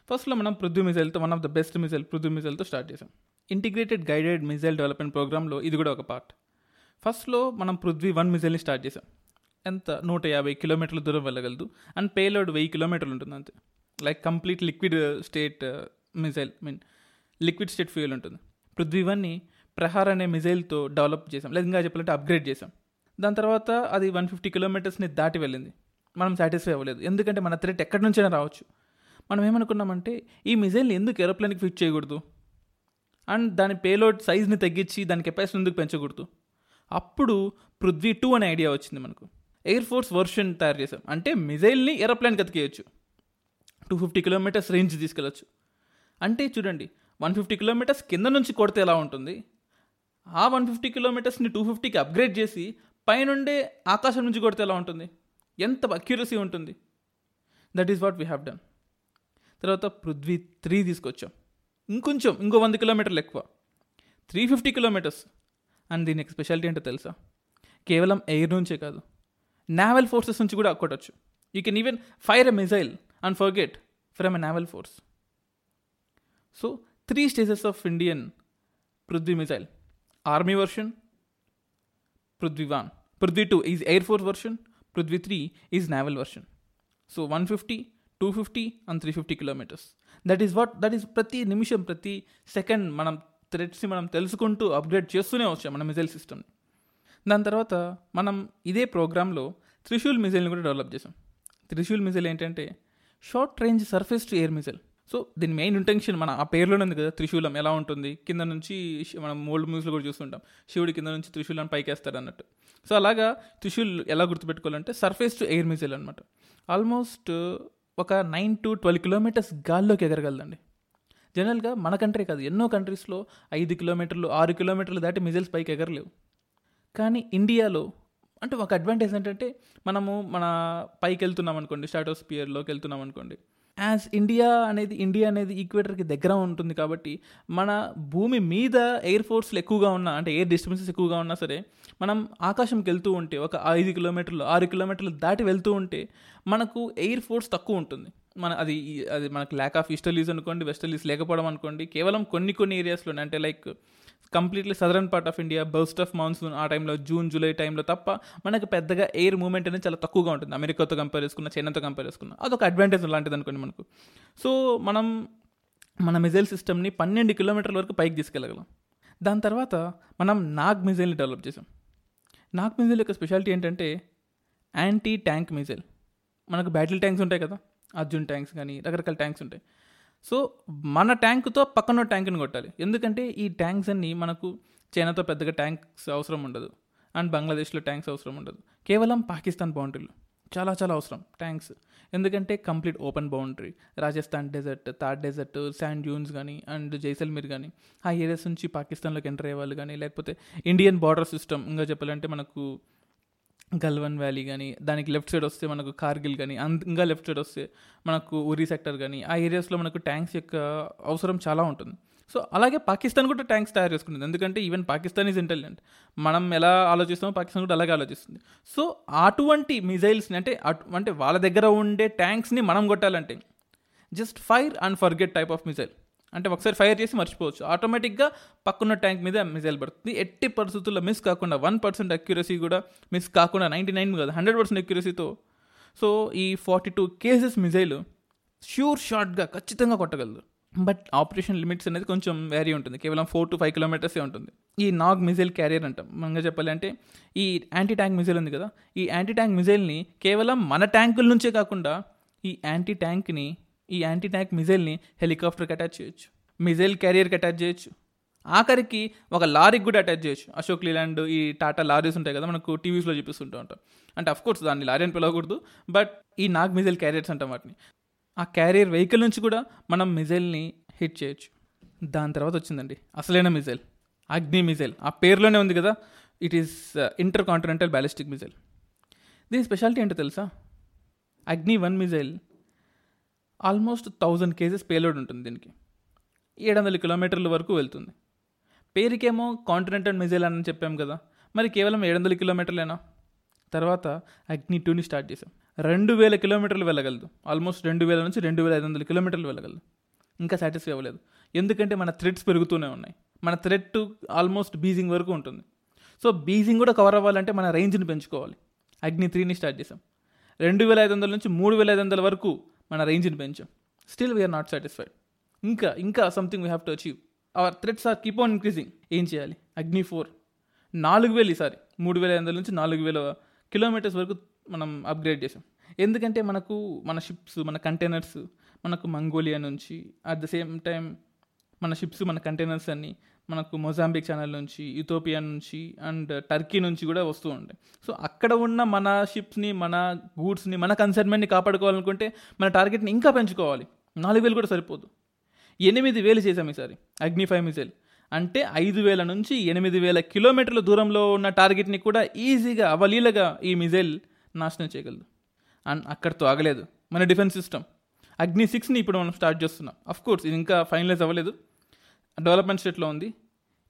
ఫస్ట్లో మనం Prithvi మిజైల్తో one of the best missile Prithvi మిజైల్తో start చేసాం ఇంటిగ్రేటెడ్ గైడెడ్ మిజైల్ డెవలప్మెంట్ ప్రోగ్రామ్లో ఇది కూడా ఒక పార్ట్ ఫస్ట్లో మనం పృథ్వీ వన్ మిజైల్ని స్టార్ట్ చేసాం ఎంత? నూట యాభై కిలోమీటర్ల దూరం వెళ్ళగలదు. అండ్ పేలోడ్ వెయ్యి కిలోమీటర్లు ఉంటుంది అంతే. Like complete liquid state missile mean liquid state fuel ఉంటుంది. పృథ్వీ వన్ని ప్రహార్ అనే మిజైల్తో డెవలప్ చేసాం లేదా ఇంకా చెప్పాలంటే అప్గ్రేడ్ చేసాం దాని తర్వాత అది వన్ ఫిఫ్టీ కిలోమీటర్స్ని దాటి వెళ్ళింది. మనం సాటిస్ఫై అవ్వలేదు. ఎందుకంటే మన థ్రెట్ ఎక్కడి నుంచైనా రావచ్చు. మనం ఏమనుకున్నామంటే ఈ మిజైల్ని ఎందుకు ఏరోప్లేన్కి ఫిట్ చేయకూడదు? అండ్ దాని పేలోడ్ సైజ్ని తగ్గించి దాని కెపాసిటీ ఎందుకు పెంచకూడదు? అప్పుడు పృథ్వీ టూ అనే ఐడియా వచ్చింది మనకు. ఎయిర్ ఫోర్స్ వర్షన్ తయారు చేసాం అంటే మిజైల్ని ఏరోప్లేన్కి అతికేయచ్చు. టూ ఫిఫ్టీ కిలోమీటర్స్ రేంజ్ తీసుకెళ్ళచ్చు. అంటే చూడండి వన్ ఫిఫ్టీ కిలోమీటర్స్ కింద నుంచి కొడితే ఎలా ఉంటుంది? ఆ వన్ ఫిఫ్టీ కిలోమీటర్స్ని టూ ఫిఫ్టీకి అప్గ్రేడ్ చేసి పైనుండే ఆకాశం నుంచి కొడితే ఎలా ఉంటుంది? ఎంత అక్యూరసీ ఉంటుంది? That is what we have done తర్వాత పృథ్వీ త్రీ తీసుకొచ్చాం. ఇంకొంచెం ఇంకో వంద కిలోమీటర్లు ఎక్కువ. Three fifty kilometres. అండ్ దీనికి స్పెషాలిటీ ఏంటో తెలుసా? కేవలం ఎయిర్ నుంచే కాదు. నావల్ ఫోర్సెస్ నుంచి కూడా కొట్టచ్చు. You can even fire a missile and forget from a naval force so three stages of Indian Prithvi missile army version Prithvi one Prithvi two is air force version Prithvi three is naval version so one fifty two fifty and three fifty kilometres. That is what that is ప్రతి నిమిషం ప్రతి second మనం థ్రెడ్స్ని మనం తెలుసుకుంటూ upgrade చేస్తూనే వచ్చాం మన missile system. దాని తర్వాత మనం ఇదే ప్రోగ్రాంలో త్రిశూల్ మిజైల్ని కూడా డెవలప్ చేసాం త్రిశూల్ మిజైల్ ఏంటంటే short range surface to air missile. So దీని మెయిన్ ఇంటెన్షన్ మన ఆ పేరులోనే ఉంది కదా త్రిశూలం ఎలా ఉంటుంది? కింద నుంచి మనం ఓల్డ్ మూవీస్లో కూడా చూస్తుంటాం. శివుడి కింద నుంచి త్రిశూలం పైకేస్తాడు అన్నట్టు. సో అలాగా త్రిశూల్ ఎలా గుర్తుపెట్టుకోవాలంటే సర్ఫేస్ టు ఎయిర్ మిజైల్ అనమాట ఆల్మోస్ట్ ఒక నైన్ టు ట్వెల్వ్ కిలోమీటర్స్ గాల్లోకి ఎగరగలదండి. జనరల్గా మన కంట్రీ కాదు ఎన్నో కంట్రీస్లో ఐదు కిలోమీటర్లు ఆరు కిలోమీటర్లు దాటి మిజైల్స్ పైకి ఎగరలేవు. కానీ ఇండియాలో అంటే ఒక అడ్వాంటేజ్ ఏంటంటే మనము మన పైకి వెళ్తున్నాం అనుకోండి స్టాటోస్పియర్లోకి వెళ్తున్నాం అనుకోండి. యాజ్ ఇండియా అనేది ఇండియా అనేది ఈక్వేటర్కి దగ్గర ఉంటుంది కాబట్టి మన భూమి మీద ఎయిర్ ఫోర్స్లు ఎక్కువగా ఉన్నా అంటే ఎయిర్ డిస్టర్బెన్సెస్ ఎక్కువగా ఉన్నా సరే మనం ఆకాశంకి వెళ్తూ ఉంటే ఒక ఐదు కిలోమీటర్లు ఆరు కిలోమీటర్లు దాటి వెళ్తూ ఉంటే మనకు ఎయిర్ ఫోర్స్ తక్కువ ఉంటుంది. మన అది అది మనకు ల్యాక్ ఆఫ్ ఈస్టర్లీస్ అనుకోండి వెస్టర్లీస్ లేకపోవడం అనుకోండి కేవలం కొన్ని కొన్ని ఏరియాస్లోనే అంటే like completely southern part of India burst of monsoon ఆ టైంలో జూన్ జూలై టైంలో తప్ప మనకు పెద్దగా ఎయిర్ మూమెంట్ అనేది చాలా తక్కువగా ఉంటుంది. అమెరికాతో కంపేర్ చేసుకున్న చైనాతో కంపేర్ చేసుకున్న అదొక అడ్వాంటేజ్ లాంటిది అనుకోండి మనకు. సో మనం మన మిజైల్ సిస్టమ్ని పన్నెండు కిలోమీటర్ల వరకు పైకి తీసుకెళ్ళగలం. దాని తర్వాత మనం నాగ్ మిజైల్ని డెవలప్ చేసాం. నాకు మిజైల్ యొక్క స్పెషాలిటీ ఏంటంటే యాంటీ ట్యాంక్ మిజైల్. మనకు బ్యాటిల్ ట్యాంక్స్ ఉంటాయి కదా అర్జున్ ట్యాంక్స్ కానీ రకరకాల ట్యాంక్స్ ఉంటాయి. సో మన ట్యాంకుతో పక్కన ట్యాంక్ని కొట్టాలి. ఎందుకంటే ఈ ట్యాంక్స్ అన్నీ మనకు చైనాతో పెద్దగా ట్యాంక్స్ అవసరం ఉండదు. అండ్ బంగ్లాదేశ్లో ట్యాంక్స్ అవసరం ఉండదు. కేవలం పాకిస్తాన్ బౌండరీలో. చాలా చాలా అవసరం. ట్యాంక్స్ ఎందుకంటే complete open boundary. Rajasthan desert Thar desert sand dunes కానీ అండ్ జైసల్మీర్ కానీ ఆ ఏరియాస్ నుంచి పాకిస్తాన్లోకి ఎంటర్ అయ్యే వాళ్ళు కానీ లేకపోతే ఇండియన్ బార్డర్ సిస్టమ్ ఇంకా చెప్పాలంటే మనకు గల్వన్ వ్యాలీ కానీ దానికి లెఫ్ట్ సైడ్ వస్తే మనకు కార్గిల్ కానీ అంత ఇంకా లెఫ్ట్ సైడ్ వస్తే మనకు ఉరి సెక్టర్ కానీ ఆ ఏరియాస్లో మనకు ట్యాంక్స్ యొక్క అవసరం చాలా ఉంటుంది. సో అలాగే పాకిస్తాన్ కూడా ట్యాంక్స్ తయారు చేసుకుంటుంది. ఎందుకంటే ఈవెన్ పాకిస్తాన్ ఈజ్ ఇంటెలిజెంట్ మనం ఎలా ఆలోచిస్తామో పాకిస్తాన్ కూడా అలాగే ఆలోచిస్తుంది. సో అటువంటి మిజైల్స్ని అంటే అటు అంటే వాళ్ళ దగ్గర ఉండే ట్యాంక్స్ని మనం కొట్టాలంటే just fire and forget type of missile అంటే ఒకసారి ఫైర్ చేసి మర్చిపోవచ్చు. ఆటోమేటిక్గా పక్కన్న ట్యాంక్ మీద మిజైల్ పడుతుంది. ఎట్టి పరిస్థితుల్లో మిస్ కాకుండా వన్ పర్సెంట్ అక్యురసీ కూడా మిస్ కాకుండా నైంటీ నైన్ కాదు హండ్రెడ్ పర్సెంట్ అక్యురసీతో సో ఈ forty two cases missile sure షార్ట్గా ఖచ్చితంగా కొట్టగలదు. బట్ ఆపరేషన్ లిమిట్స్ అనేది కొంచెం వేరీ ఉంటుంది. కేవలం ఫోర్ టు ఫైవ్ కిలోమీటర్సే ఉంటుంది. ఈ నాగ్ మిజైల్ క్యారియర్ అంటాం. మనగా చెప్పాలంటే ఈ యాంటీ ట్యాంక్ మిజైల్ ఉంది కదా. ఈ యాంటీ ట్యాంక్ మిజైల్ని కేవలం మన ట్యాంకుల నుంచే కాకుండా ఈ యాంటీ ట్యాంక్ని ఈ యాంటీ ట్యాంక్ మిజైల్ని హెలికాప్టర్కి అటాచ్ చేయొచ్చు. మిజైల్ క్యారియర్కి అటాచ్ చేయొచ్చు. ఆఖరికి ఒక లారీకి కూడా అటాచ్ చేయొచ్చు. అశోక్ లీలాండ్ ఈ టాటా లారీస్ ఉంటాయి కదా మనకు టీవీస్లో చూపిస్తుంటూ ఉంటాం. అంటే అఫ్ కోర్స్ దాన్ని లారీ అని పిలవకూడదు. బట్ ఈ నాగ్ మిజైల్ క్యారియర్స్ అంటాం వాటిని. ఆ క్యారియర్ వెహికల్ నుంచి కూడా మనం మిజైల్ని హిట్ చేయొచ్చు. దాని తర్వాత వచ్చిందండి అసలైన మిజైల్ అగ్ని మిజైల్. ఆ పేరులోనే ఉంది కదా it is intercontinental ballistic missile దీని స్పెషాలిటీ ఏంటో తెలుసా? Agni one missile almost thousand kgs payload ఉంటుంది దీనికి. ఏడు వందల కిలోమీటర్ల వరకు వెళ్తుంది. పేరుకేమో కాంటినెంటల్ మిజైల్ అని చెప్పాం కదా మరి కేవలం ఏడు వందల కిలోమీటర్లేనా? తర్వాత అగ్ని టూని స్టార్ట్ చేసాం రెండు వేల కిలోమీటర్లు వెళ్ళగలదు. ఆల్మోస్ట్ రెండు వేల నుంచి రెండు వేల ఐదు వందల కిలోమీటర్లు వెళ్ళగలదు. ఇంకా సాటిస్ఫై అవ్వలేదు. ఎందుకంటే మన థ్రెడ్స్ పెరుగుతూనే ఉన్నాయి. మన థ్రెడ్ ఆల్మోస్ట్ బీజింగ్ వరకు ఉంటుంది. సో బీజింగ్ కూడా కవర్ అవ్వాలంటే మన రేంజ్ని పెంచుకోవాలి. అగ్ని త్రీని స్టార్ట్ చేసాం రెండు వేల ఐదు వందల నుంచి మూడు వేల ఐదు వందల వరకు మన రేంజ్ని పెంచాం. స్టిల్ వీఆర్ నాట్ సాటిస్ఫైడ్ ఇంకా ఇంకా something we have to achieve our threats are keep on increasing ఏం చేయాలి? అగ్ని ఫోర్ నాలుగు వేలు ఈసారి. మూడు వేల ఐదు వందల నుంచి నాలుగు వేల కిలోమీటర్స్ వరకు మనం అప్గ్రేడ్ చేసాం. ఎందుకంటే మనకు మన షిప్స్ మన కంటైనర్స్ మనకు మంగోలియా నుంచి అట్ ద సేమ్ టైం మన షిప్స్ మన కంటైనర్స్ అన్ని మనకు మొజాంబిక్ ఛానల్ నుంచి యూథోపియా నుంచి అండ్ టర్కీ నుంచి కూడా వస్తూ ఉంటాయి. సో అక్కడ ఉన్న మన షిప్స్ని మన గూడ్స్ని మన కన్సైన్మెంట్ని కాపాడుకోవాలనుకుంటే మన టార్గెట్ని ఇంకా పెంచుకోవాలి. నాలుగు వేలు కూడా సరిపోదు. ఎనిమిది వేలు చేసాం ఈసారి అగ్నిఫై మిజైల్ మిసైల్ అంటే ఐదు వేల నుంచి ఎనిమిది వేల కిలోమీటర్ల దూరంలో ఉన్న టార్గెట్ని కూడా ఈజీగా అవలీలగా ఈ మిజైల్ నాశనం చేయగలదు. అండ్ అక్కడితో ఆగలేదు. మన డిఫెన్స్ సిస్టమ్ అగ్ని సిక్స్ని ఇప్పుడు మనం స్టార్ట్ చేస్తున్నాం. అఫ్ కోర్స్ ఇది ఇంకా ఫైనలైజ్ అవ్వలేదు. డెవలప్మెంట్ స్టేట్లో ఉంది.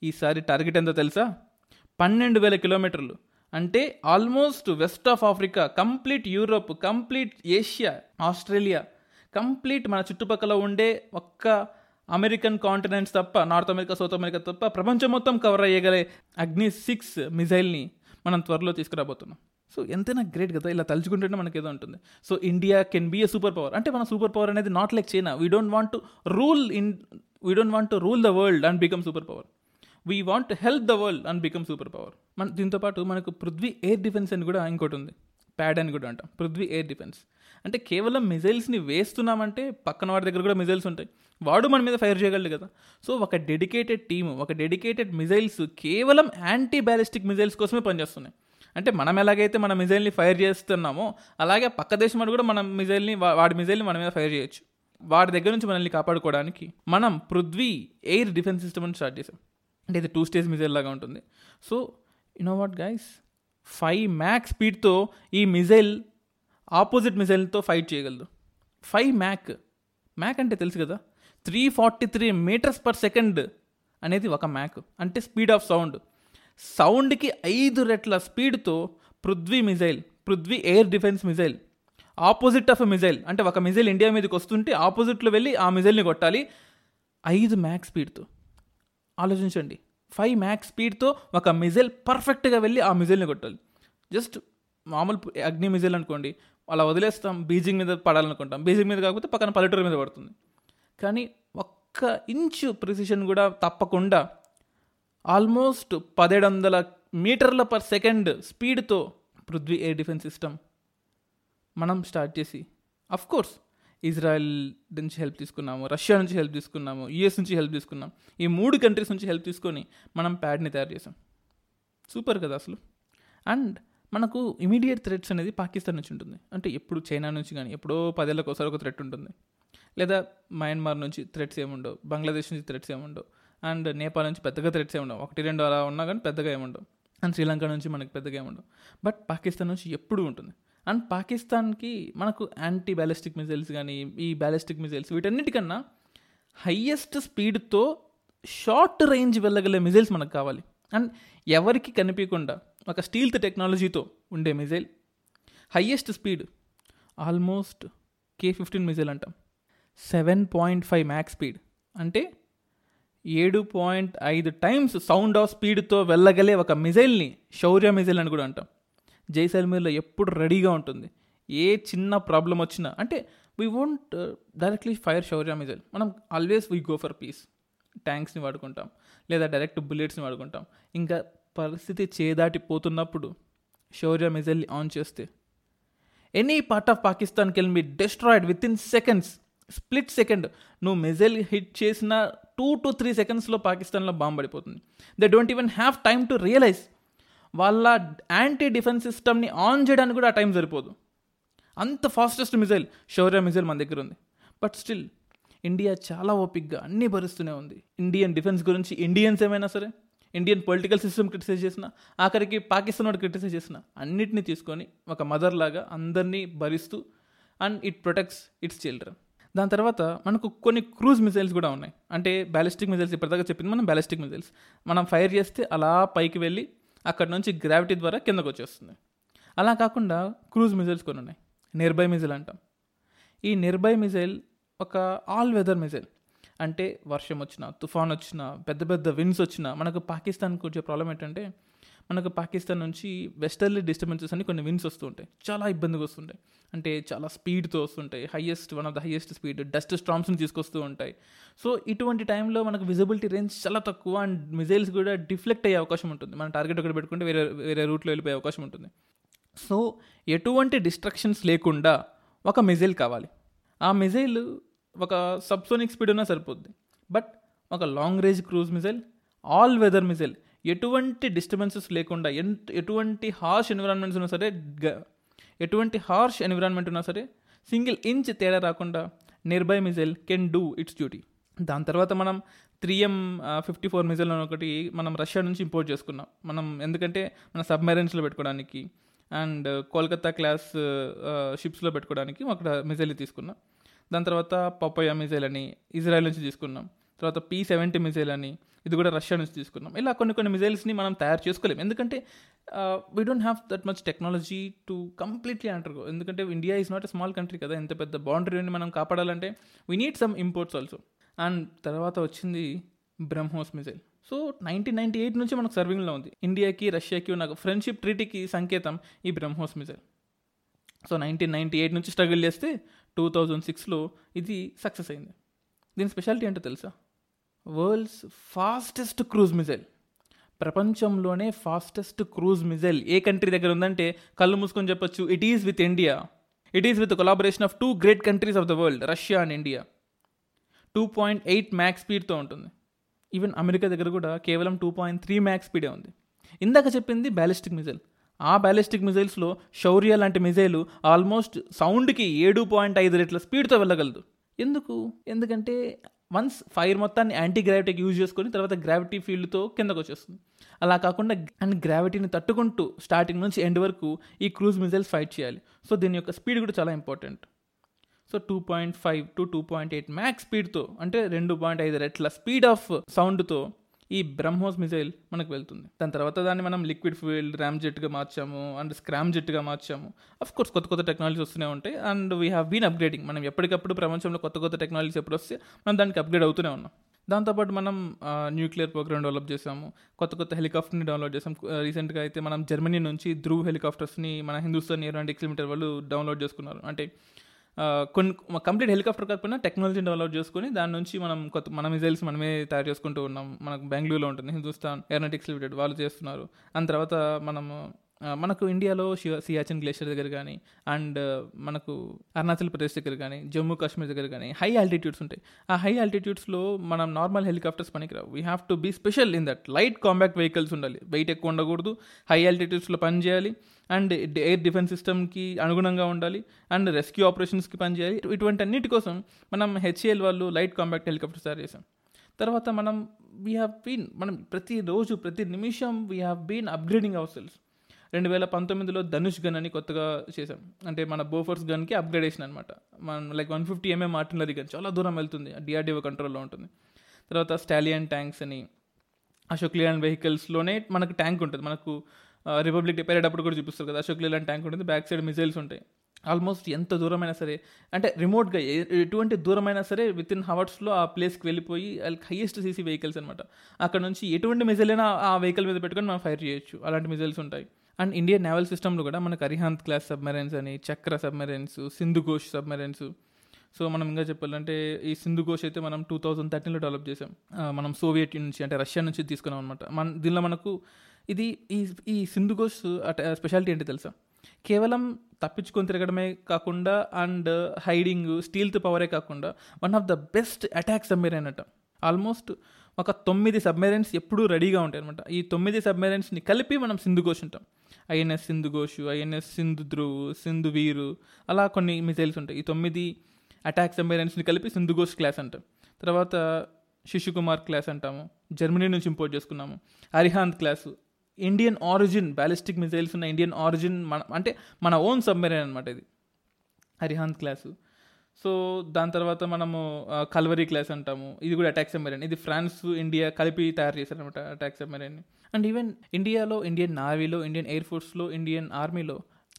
ఈసారి టార్గెట్ ఎంతో తెలుసా? పన్నెండు వేల కిలోమీటర్లు. అంటే almost west of Africa complete Europe complete Asia Australia complete మన చుట్టుపక్కల ఉండే ఒక్క అమెరికన్ కాంటినెంట్స్ తప్ప నార్త్ అమెరికా సౌత్ అమెరికా తప్ప ప్రపంచం మొత్తం కవర్ అయ్యగలే అగ్ని సిక్స్ మిజైల్ని మనం త్వరలో తీసుకురాబోతున్నాం. సో ఎంతైనా గ్రేట్ కదా ఇలా తలుచుకుంటేనే మనకి ఏదో ఉంటుంది. So India can be a super power అంటే మన సూపర్ పవర్ అనేది not like China we don't want to rule in we don't want to rule the world and become super power we want to help the world and become super power మన దీంతో పాటు మనకు Prithvi air defence అని కూడా ఇంకోటి ఉంది. Pad అని కూడా అంటాం. పృథ్వీ ఎయిర్ డిఫెన్స్ అంటే కేవలం మిజైల్స్ని వేస్తున్నామంటే పక్కన వాడి దగ్గర కూడా మిజైల్స్ ఉంటాయి. వాడు మన మీద ఫైర్ చేయగలడు కదా. సో ఒక డెడికేటెడ్ టీమ్ ఒక డెడికేటెడ్ మిజైల్స్ కేవలం యాంటీ బ్యాలిస్టిక్ మిజైల్స్ కోసమే పనిచేస్తున్నాయి. అంటే మనం ఎలాగైతే మన మిజైల్ని ఫైర్ చేస్తున్నామో అలాగే పక్క దేశం కూడా మన మిజైల్ని వాడి మిజైల్ని మన మీద ఫైర్ చేయొచ్చు. వాడి దగ్గర నుంచి మనల్ని కాపాడుకోవడానికి మనం పృథ్వీ ఎయిర్ డిఫెన్స్ సిస్టమ్ అని స్టార్ట్ చేసాం అంటే ఇది టూ స్టేజ్ మిజైల్ లాగా ఉంటుంది. So you know what guys five mach స్పీడ్తో ఈ మిజైల్ ఆపోజిట్ మిజైల్తో ఫైట్ చేయగలదు. ఫైవ్ మ్యాక్ మ్యాక్ అంటే తెలుసు కదా? Three forty three metres per second అనేది ఒక మ్యాక్ అంటే స్పీడ్ ఆఫ్ సౌండ్ సౌండ్కి ఐదు రెట్ల స్పీడ్తో Prithvi missile Prithvi air defence missile opposite of a missile అంటే ఒక మిజైల్ ఇండియా మీదకి వస్తుంటే ఆపోజిట్లో వెళ్ళి ఆ మిజైల్ని కొట్టాలి. ఐదు మ్యాక్ స్పీడ్తో. ఆలోచించండి. ఫైవ్ మ్యాక్స్ స్పీడ్తో ఒక మిజైల్ పర్ఫెక్ట్గా వెళ్ళి ఆ మిజైల్ని కొట్టాలి. జస్ట్ మామూలు అగ్ని మిజైల్ అనుకోండి అలా వదిలేస్తాం బీజింగ్ మీద పడాలనుకుంటాం. బీజింగ్ మీద కాకపోతే పక్కన పల్లెటూరు మీద పడుతుంది. కానీ ఒక్క ఇంచు ప్రిసిషన్ కూడా తప్పకుండా ఆల్మోస్ట్ పదిహేడు వందల మీటర్ల పర్ సెకండ్ స్పీడ్తో పృథ్వీ ఎయిర్ డిఫెన్స్ సిస్టమ్ మనం స్టార్ట్ చేసి అఫ్ కోర్స్ ఇజ్రాయెల్ నుంచి హెల్ప్ తీసుకున్నాము రష్యా నుంచి హెల్ప్ తీసుకున్నాము యుఎస్ నుంచి హెల్ప్ తీసుకున్నాం. ఈ మూడు కంట్రీస్ నుంచి హెల్ప్ తీసుకొని మనం ప్యాడ్ని తయారు చేసాం సూపర్ కదా అసలు. అండ్ మనకు ఇమీడియట్ థ్రెట్స్ అనేది పాకిస్తాన్ నుంచి ఉంటుంది. అంటే ఎప్పుడు చైనా నుంచి కానీ ఎప్పుడో పదేళ్ళకి ఒకసారి ఒక థ్రెట్ ఉంటుంది. లేదా మయన్మార్ నుంచి థ్రెట్స్ ఏముండవు బంగ్లాదేశ్ నుంచి థ్రెట్స్ ఏముండవు. అండ్ నేపాల్ నుంచి పెద్దగా థ్రెట్స్ ఉండవు ఒకటి రెండు అలా ఉన్నా కానీ పెద్దగా ఏముండవు. అండ్ శ్రీలంక నుంచి మనకి పెద్దగా ఏముండవు. బట్ పాకిస్తాన్ నుంచి ఎప్పుడు ఉంటుంది. అండ్ పాకిస్తాన్కి మనకు యాంటీ బ్యాలిస్టిక్ మిజైల్స్ కానీ ఈ బ్యాలిస్టిక్ మిజైల్స్ వీటన్నిటికన్నా హయ్యెస్ట్ స్పీడ్తో షార్ట్ రేంజ్ వెళ్ళగలే మిజైల్స్ మనకు కావాలి. అండ్ ఎవరికి కనిపించకుండా ఒక స్టీల్త్ టెక్నాలజీతో ఉండే missile highest speed almost K fifteen missile అంటాం. Seven point five machs speed అంటే ఏడు పాయింట్ ఐదు టైమ్స్ సౌండ్ ఆఫ్ స్పీడ్తో వెళ్ళగలే ఒక మిజైల్ని శౌర్య మిజైల్ అని కూడా అంటాం. జైసల్మీర్లో ఎప్పుడు రెడీగా ఉంటుంది. ఏ చిన్న ప్రాబ్లం వచ్చినా అంటే we won't directly fire Shaurya missile. మనం always we go for peace ట్యాంక్స్ని వాడుకుంటాం. లేదా డైరెక్ట్ బుల్లెట్స్ని వాడుకుంటాం. ఇంకా పరిస్థితి చేదాటిపోతున్నప్పుడు శౌర్య మిజైల్ని ఆన్ చేస్తే any part of Pakistan can be destroyed within seconds split second. నువ్వు మిజైల్ హిట్ చేసిన టూ టు త్రీ సెకండ్స్లో పాకిస్తాన్లో బాంబు పడిపోతుంది. They don't even have time to realise వాళ్ళ యాంటీ డిఫెన్స్ సిస్టమ్ని ఆన్ చేయడానికి కూడా ఆ టైం సరిపోదు. అంత ఫాస్టెస్ట్ మిజైల్ శౌర్య మిజైల్ మన దగ్గర ఉంది. బట్ స్టిల్ ఇండియా చాలా ఓపిక్గా అన్నీ భరిస్తూనే ఉంది. ఇండియన్ డిఫెన్స్ గురించి ఇండియన్స్ ఏమైనా సరే ఇండియన్ పొలిటికల్ సిస్టమ్ క్రిటిసైజ్ చేసిన ఆఖరికి పాకిస్తాన్ వాడు క్రిటిసైజ్ చేసిన అన్నిటినీ తీసుకొని ఒక మదర్ లాగా అందరినీ భరిస్తూ and it protects its children దాని తర్వాత మనకు కొన్ని క్రూజ్ మిసైల్స్ కూడా ఉన్నాయి. అంటే బ్యాలిస్టిక్ మిసైల్స్ ఇప్పటిదాకా చెప్పింది మనం బ్యాలిస్టిక్ మిసైల్స్ మనం ఫైర్ చేస్తే అలా పైకి వెళ్ళి అక్కడ నుంచి గ్రావిటీ ద్వారా కిందకు వచ్చేస్తుంది. అలా కాకుండా క్రూజ్ మిసైల్స్ కొన్ని ఉన్నాయి. నిర్భయ్ మిజైల్ అంటాం. ఈ నిర్భయ్ మిజైల్ ఒక ఆల్ వెదర్ మిజైల్. అంటే వర్షం వచ్చినా తుఫాన్ వచ్చినా పెద్ద పెద్ద విండ్స్ వచ్చినా మనకు పాకిస్తాన్కి వచ్చే ప్రాబ్లం ఏంటంటే మనకు పాకిస్తాన్ నుంచి వెస్టర్లీ డిస్టర్బెన్సెస్ అని కొన్ని విన్స్ వస్తూ ఉంటాయి. చాలా ఇబ్బందిగా వస్తుంటాయి. అంటే చాలా స్పీడ్తో వస్తుంటాయి. Highest one of the highest speed dust స్ట్రామ్స్ని తీసుకొస్తూ ఉంటాయి. సో ఇటువంటి టైంలో మనకు విజిబిలిటీ రేంజ్ చాలా తక్కువ అండ్ మిజైల్స్ కూడా డిఫ్లెక్ట్ అయ్యే అవకాశం ఉంటుంది. మన టార్గెట్ ఒకటి పెట్టుకుంటే వేరే వేరే రూట్లో వెళ్ళిపోయే అవకాశం ఉంటుంది. సో ఎటువంటి డిస్ట్రక్షన్స్ లేకుండా ఒక మిజైల్ కావాలి. ఆ మిజైల్ ఒక సబ్సోనిక్ స్పీడ్ ఉన్నా సరిపోద్ది. బట్ ఒక long range cruise missile all weather missile ఎటువంటి డిస్టర్బెన్సెస్ లేకుండా ఎంత ఎటువంటి హార్ష్ ఎన్విరాన్మెంట్స్ ఉన్నా సరే గ- ఎటువంటి హార్ష్ ఎన్విరాన్మెంట్ ఉన్నా సరే సింగిల్ ఇంచ్ తేడా రాకుండా nearby missile can do its duty దాని తర్వాత మనం three M fifty four missile అని ఒకటి మనం రష్యా నుంచి ఇంపోర్ట్ చేసుకున్నాం. మనం ఎందుకంటే మన సబ్మెరైన్స్లో పెట్టుకోవడానికి అండ్ కోల్కతా క్లాస్ షిప్స్లో పెట్టుకోవడానికి అక్కడ మిజైల్ తీసుకున్నాం. దాని తర్వాత పప్పయ మిజైల్ అని ఇజ్రాయెల్ నుంచి తీసుకున్నాం. తర్వాత పీ సెవెంటీ మిజైల్ అని ఇది కూడా రష్యా నుంచి తీసుకున్నాం. ఇలా కొన్ని కొన్ని మిజైల్స్ని మనం తయారు చేసుకోలేం. ఎందుకంటే we don't have that much technology to completely అంటారు ఎందుకంటే India is not a small country కదా. ఇంత పెద్ద బౌండరీని మనం కాపాడాలంటే we need some imports also and తర్వాత వచ్చింది BrahMos missile so nineteen ninety eight నుంచి మనకు సర్వింగ్లో ఉంది. ఇండియాకి రష్యాకి ఉన్న ఫ్రెండ్షిప్ ట్రీటీకి సంకేతం ఈ BrahMos missile so nineteen ninety eight నుంచి స్ట్రగుల్ చేస్తే టూ థౌజండ్ సిక్స్లో ఇది సక్సెస్ అయింది. దీని స్పెషాలిటీ ఏంటో తెలుసా? వరల్డ్స్ ఫాస్టెస్ట్ క్రూజ్ మిజైల్ ప్రపంచంలోనే ఫాస్టెస్ట్ క్రూజ్ మిజైల్ ఏ కంట్రీ దగ్గర ఉందంటే కళ్ళు మూసుకొని చెప్పొచ్చు. It is with India it is with collaboration of two great countries of the world Russia and India two point eight Mach స్పీడ్తో ఉంటుంది. ఈవెన్ అమెరికా దగ్గర కూడా కేవలం టూ పాయింట్ త్రీ మ్యాక్స్ స్పీడే ఉంది. ఇందాక చెప్పింది బ్యాలిస్టిక్ మిజైల్ ఆ బ్యాలిస్టిక్ మిజైల్స్లో శౌర్య లాంటి మిజైలు ఆల్మోస్ట్ సౌండ్కి ఏడు పాయింట్ ఐదు రెట్ల స్పీడ్తో వెళ్ళగలదు. ఎందుకు? ఎందుకంటే వన్స్ ఫైర్ మొత్తాన్ని యాంటీ గ్రావిటీకి యూజ్ చేసుకొని తర్వాత గ్రావిటీ ఫీల్డ్తో కిందకు వచ్చేస్తుంది అలా కాకుండా అండ్ గ్రావిటీని తట్టుకుంటూ స్టార్టింగ్ నుంచి ఎండ్ వరకు ఈ క్రూజ్ మిజైల్స్ ఫైట్ చేయాలి. సో దీని యొక్క స్పీడ్ కూడా చాలా important. So two point five to two point eight machs స్పీడ్తో అంటే రెండు పాయింట్ ఐదు రెట్ల స్పీడ్ ఆఫ్ సౌండ్తో ఈ బ్రహ్మోస్ మిసైల్ మనకు వెళ్తుంది. దాని తర్వాత దాన్ని మనం లిక్విడ్ ఫ్యూయల్ ర్యామ్ జెట్గా మార్చాము అండ్ స్క్రామ్ జెట్గా మార్చాము. అఫ్ కోర్స్ కొత్త కొత్త టెక్నాలజీస్ వస్తూనే ఉంటాయి and we have been upgrading మనం ఎప్పటికప్పుడు ప్రపంచంలో కొత్త కొత్త టెక్నాలజీస్ ఎప్పుడు వస్తే మనం దానికి అప్గ్రేడ్ అవుతూనే ఉన్నాం. దాంతోపాటు మనం న్యూక్లియర్ ప్రోగ్రామ్ డెవలప్ చేసాము కొత్త కొత్త హెలికాప్టర్ని డౌన్లోడ్ చేసాం రీసెంట్గా అయితే మనం జర్మనీ నుంచి ధ్రువ్ హెలికాప్టర్స్ని మన హిందుస్థాన్ ఏరోనాటిక్స్ కిలోమీటర్ వాళ్ళు డౌన్లోడ్ చేసుకున్నారు. అంటే కొన్ని కంప్లీట్ హెలికాప్టర్ కాకపోయినా టెక్నాలజీని డెవలప్ చేసుకొని దాని నుంచి మనం కొత్త మన మిజైల్స్ మనమే తయారు చేసుకుంటూ ఉన్నాం. మనకు బెంగళూరులో ఉంటుంది హిందుస్థాన్ ఏరోనాటిక్స్ లిమిటెడ్ వాళ్ళు చేస్తున్నారు. అండ్ తర్వాత మనము మనకు ఇండియాలో శివ సియాచిన్ గ్లేషియర్ దగ్గర కానీ అండ్ మనకు అరుణాచల్ ప్రదేశ్ దగ్గర కానీ జమ్మూ కాశ్మీర్ దగ్గర కానీ హై ఆల్టిట్యూడ్స్ ఉంటాయి. ఆ హై ఆల్టిట్యూడ్స్లో మనం నార్మల్ హెలికాప్టర్స్ పనికిరావు. We have to be special in that light compact vehicles ఉండాలి. వెయిట్ ఎక్కువ ఉండకూడదు. హై ఆల్టిట్యూడ్స్లో పనిచేయాలి అండ్ ఎయిర్ డిఫెన్స్ సిస్టమ్కి అనుగుణంగా ఉండాలి. అండ్ రెస్క్యూ ఆపరేషన్స్కి పనిచేయాలి ఇటువంటి అన్నిటి కోసం మనం హెచ్ఏఎల్ వాళ్ళు లైట్ కాంపాక్ట్ హెలికాప్టర్స్ తయారు చేసాం తర్వాత మనం వీ హ్యావ్ బీన్ మనం ప్రతిరోజు ప్రతి నిమిషం we have been upgrading our cells రెండు వేల పంతొమ్మిదిలో ధనుష్ గన్ అని కొత్తగా చేసాం అంటే మన బోఫర్స్ గన్కి అప్గ్రేడేషన్ అనమాట మనం like one fifty mm artillery gun చాలా దూరం వెళ్తుంది. డిఆర్డిఓ కంట్రోల్లో ఉంటుంది. తర్వాత స్టాలియన్ ట్యాంక్స్ అని అశోక్ లీలాండ్ వెహికల్స్లోనే మనకు ట్యాంక్ ఉంటుంది. మనకు రిపబ్లిక్ డే కూడా చూపిస్తారు కదా అశోక్ లీలాండ్ ట్యాంక్ ఉంటుంది. బ్యాక్ సైడ్ మిజైల్స్ ఉంటాయి. ఆల్మోస్ట్ ఎంత దూరమైనా సరే అంటే రిమోట్గా ఎటువంటి దూరమైనా సరే విత్ ఇన్ హవర్స్లో ఆ ప్లేస్కి వెళ్ళిపోయి హైయెస్ట్ సీసీ వెహికల్స్ అనమాట అక్కడ నుంచి ఎటువంటి మిజైల్ అయినా ఆ వెహికల్ మీద పెట్టుకొని మనం ఫైర్ చేయొచ్చు. అలాంటి మిజైల్స్ ఉంటాయి. అండ్ ఇండియన్ నేవల్ సిస్టంలో కూడా మనకు అరిహాంత్ క్లాస్ సబ్మెరైన్స్ అని Chakra submarines Sindhu Ghosh submarines. So మనం ఇంకా చెప్పాలంటే ఈ సింధు ఘోష్ అయితే మనం టూ థౌజండ్ థర్టీన్లో డెవలప్ చేసాం మనం సోవియట్ నుంచి అంటే రష్యా నుంచి తీసుకున్నాం అనమాట మన దీనిలో మనకు ఇది ఈ ఈ సింధు ఘోష్ స్పెషాలిటీ ఏంటి తెలుసా? కేవలం తప్పించుకొని తిరగడమే కాకుండా అండ్ హైడింగ్ స్టీల్త్ పవరే కాకుండా one of the best attack submarine అట. ఆల్మోస్ట్ ఒక తొమ్మిది సబ్మెరైన్స్ ఎప్పుడూ రెడీగా ఉంటాయి అనమాట ఈ తొమ్మిది సబ్మెరైన్స్ని కలిపి మనం సింధు ఉంటాం. ఐఎన్ఎస్ సింధు ఘోషు ఐఎన్ఎస్ సింధు ధ్రువ్ సింధు వీరు అలా కొన్ని మిసైల్స్ ఉంటాయి ఈ తొమ్మిది అటాక్ సబ్మెరైన్స్ని కలిపి సింధు ఘోష్ క్లాస్ అంటాం. తర్వాత శిశుకుమార్ క్లాస్ అంటాము. జర్మనీ నుంచి ఇంపోర్ట్ చేసుకున్నాము. Arihant class Indian origin ballistic missiles ఉన్న ఇండియన్ ఆరిజిన్ మన అంటే మన ఓన్ సబ్మెరైన్ అనమాట ఇది. అరిహాంత్ క్లాసు సో దాని తర్వాత మనము కల్వరీ క్లాస్ అంటాము. ఇది కూడా అటాక్ సబ్మెరైన్. ఇది ఫ్రాన్స్ ఇండియా కలిపి తయారు చేశారనమాట అటాక్ సబ్మెరైన్. అండ్ ఈవెన్ ఇండియాలో ఇండియన్ నావీలో ఇండియన్ ఎయిర్ ఫోర్స్లో ఇండియన్ ఆర్మీలో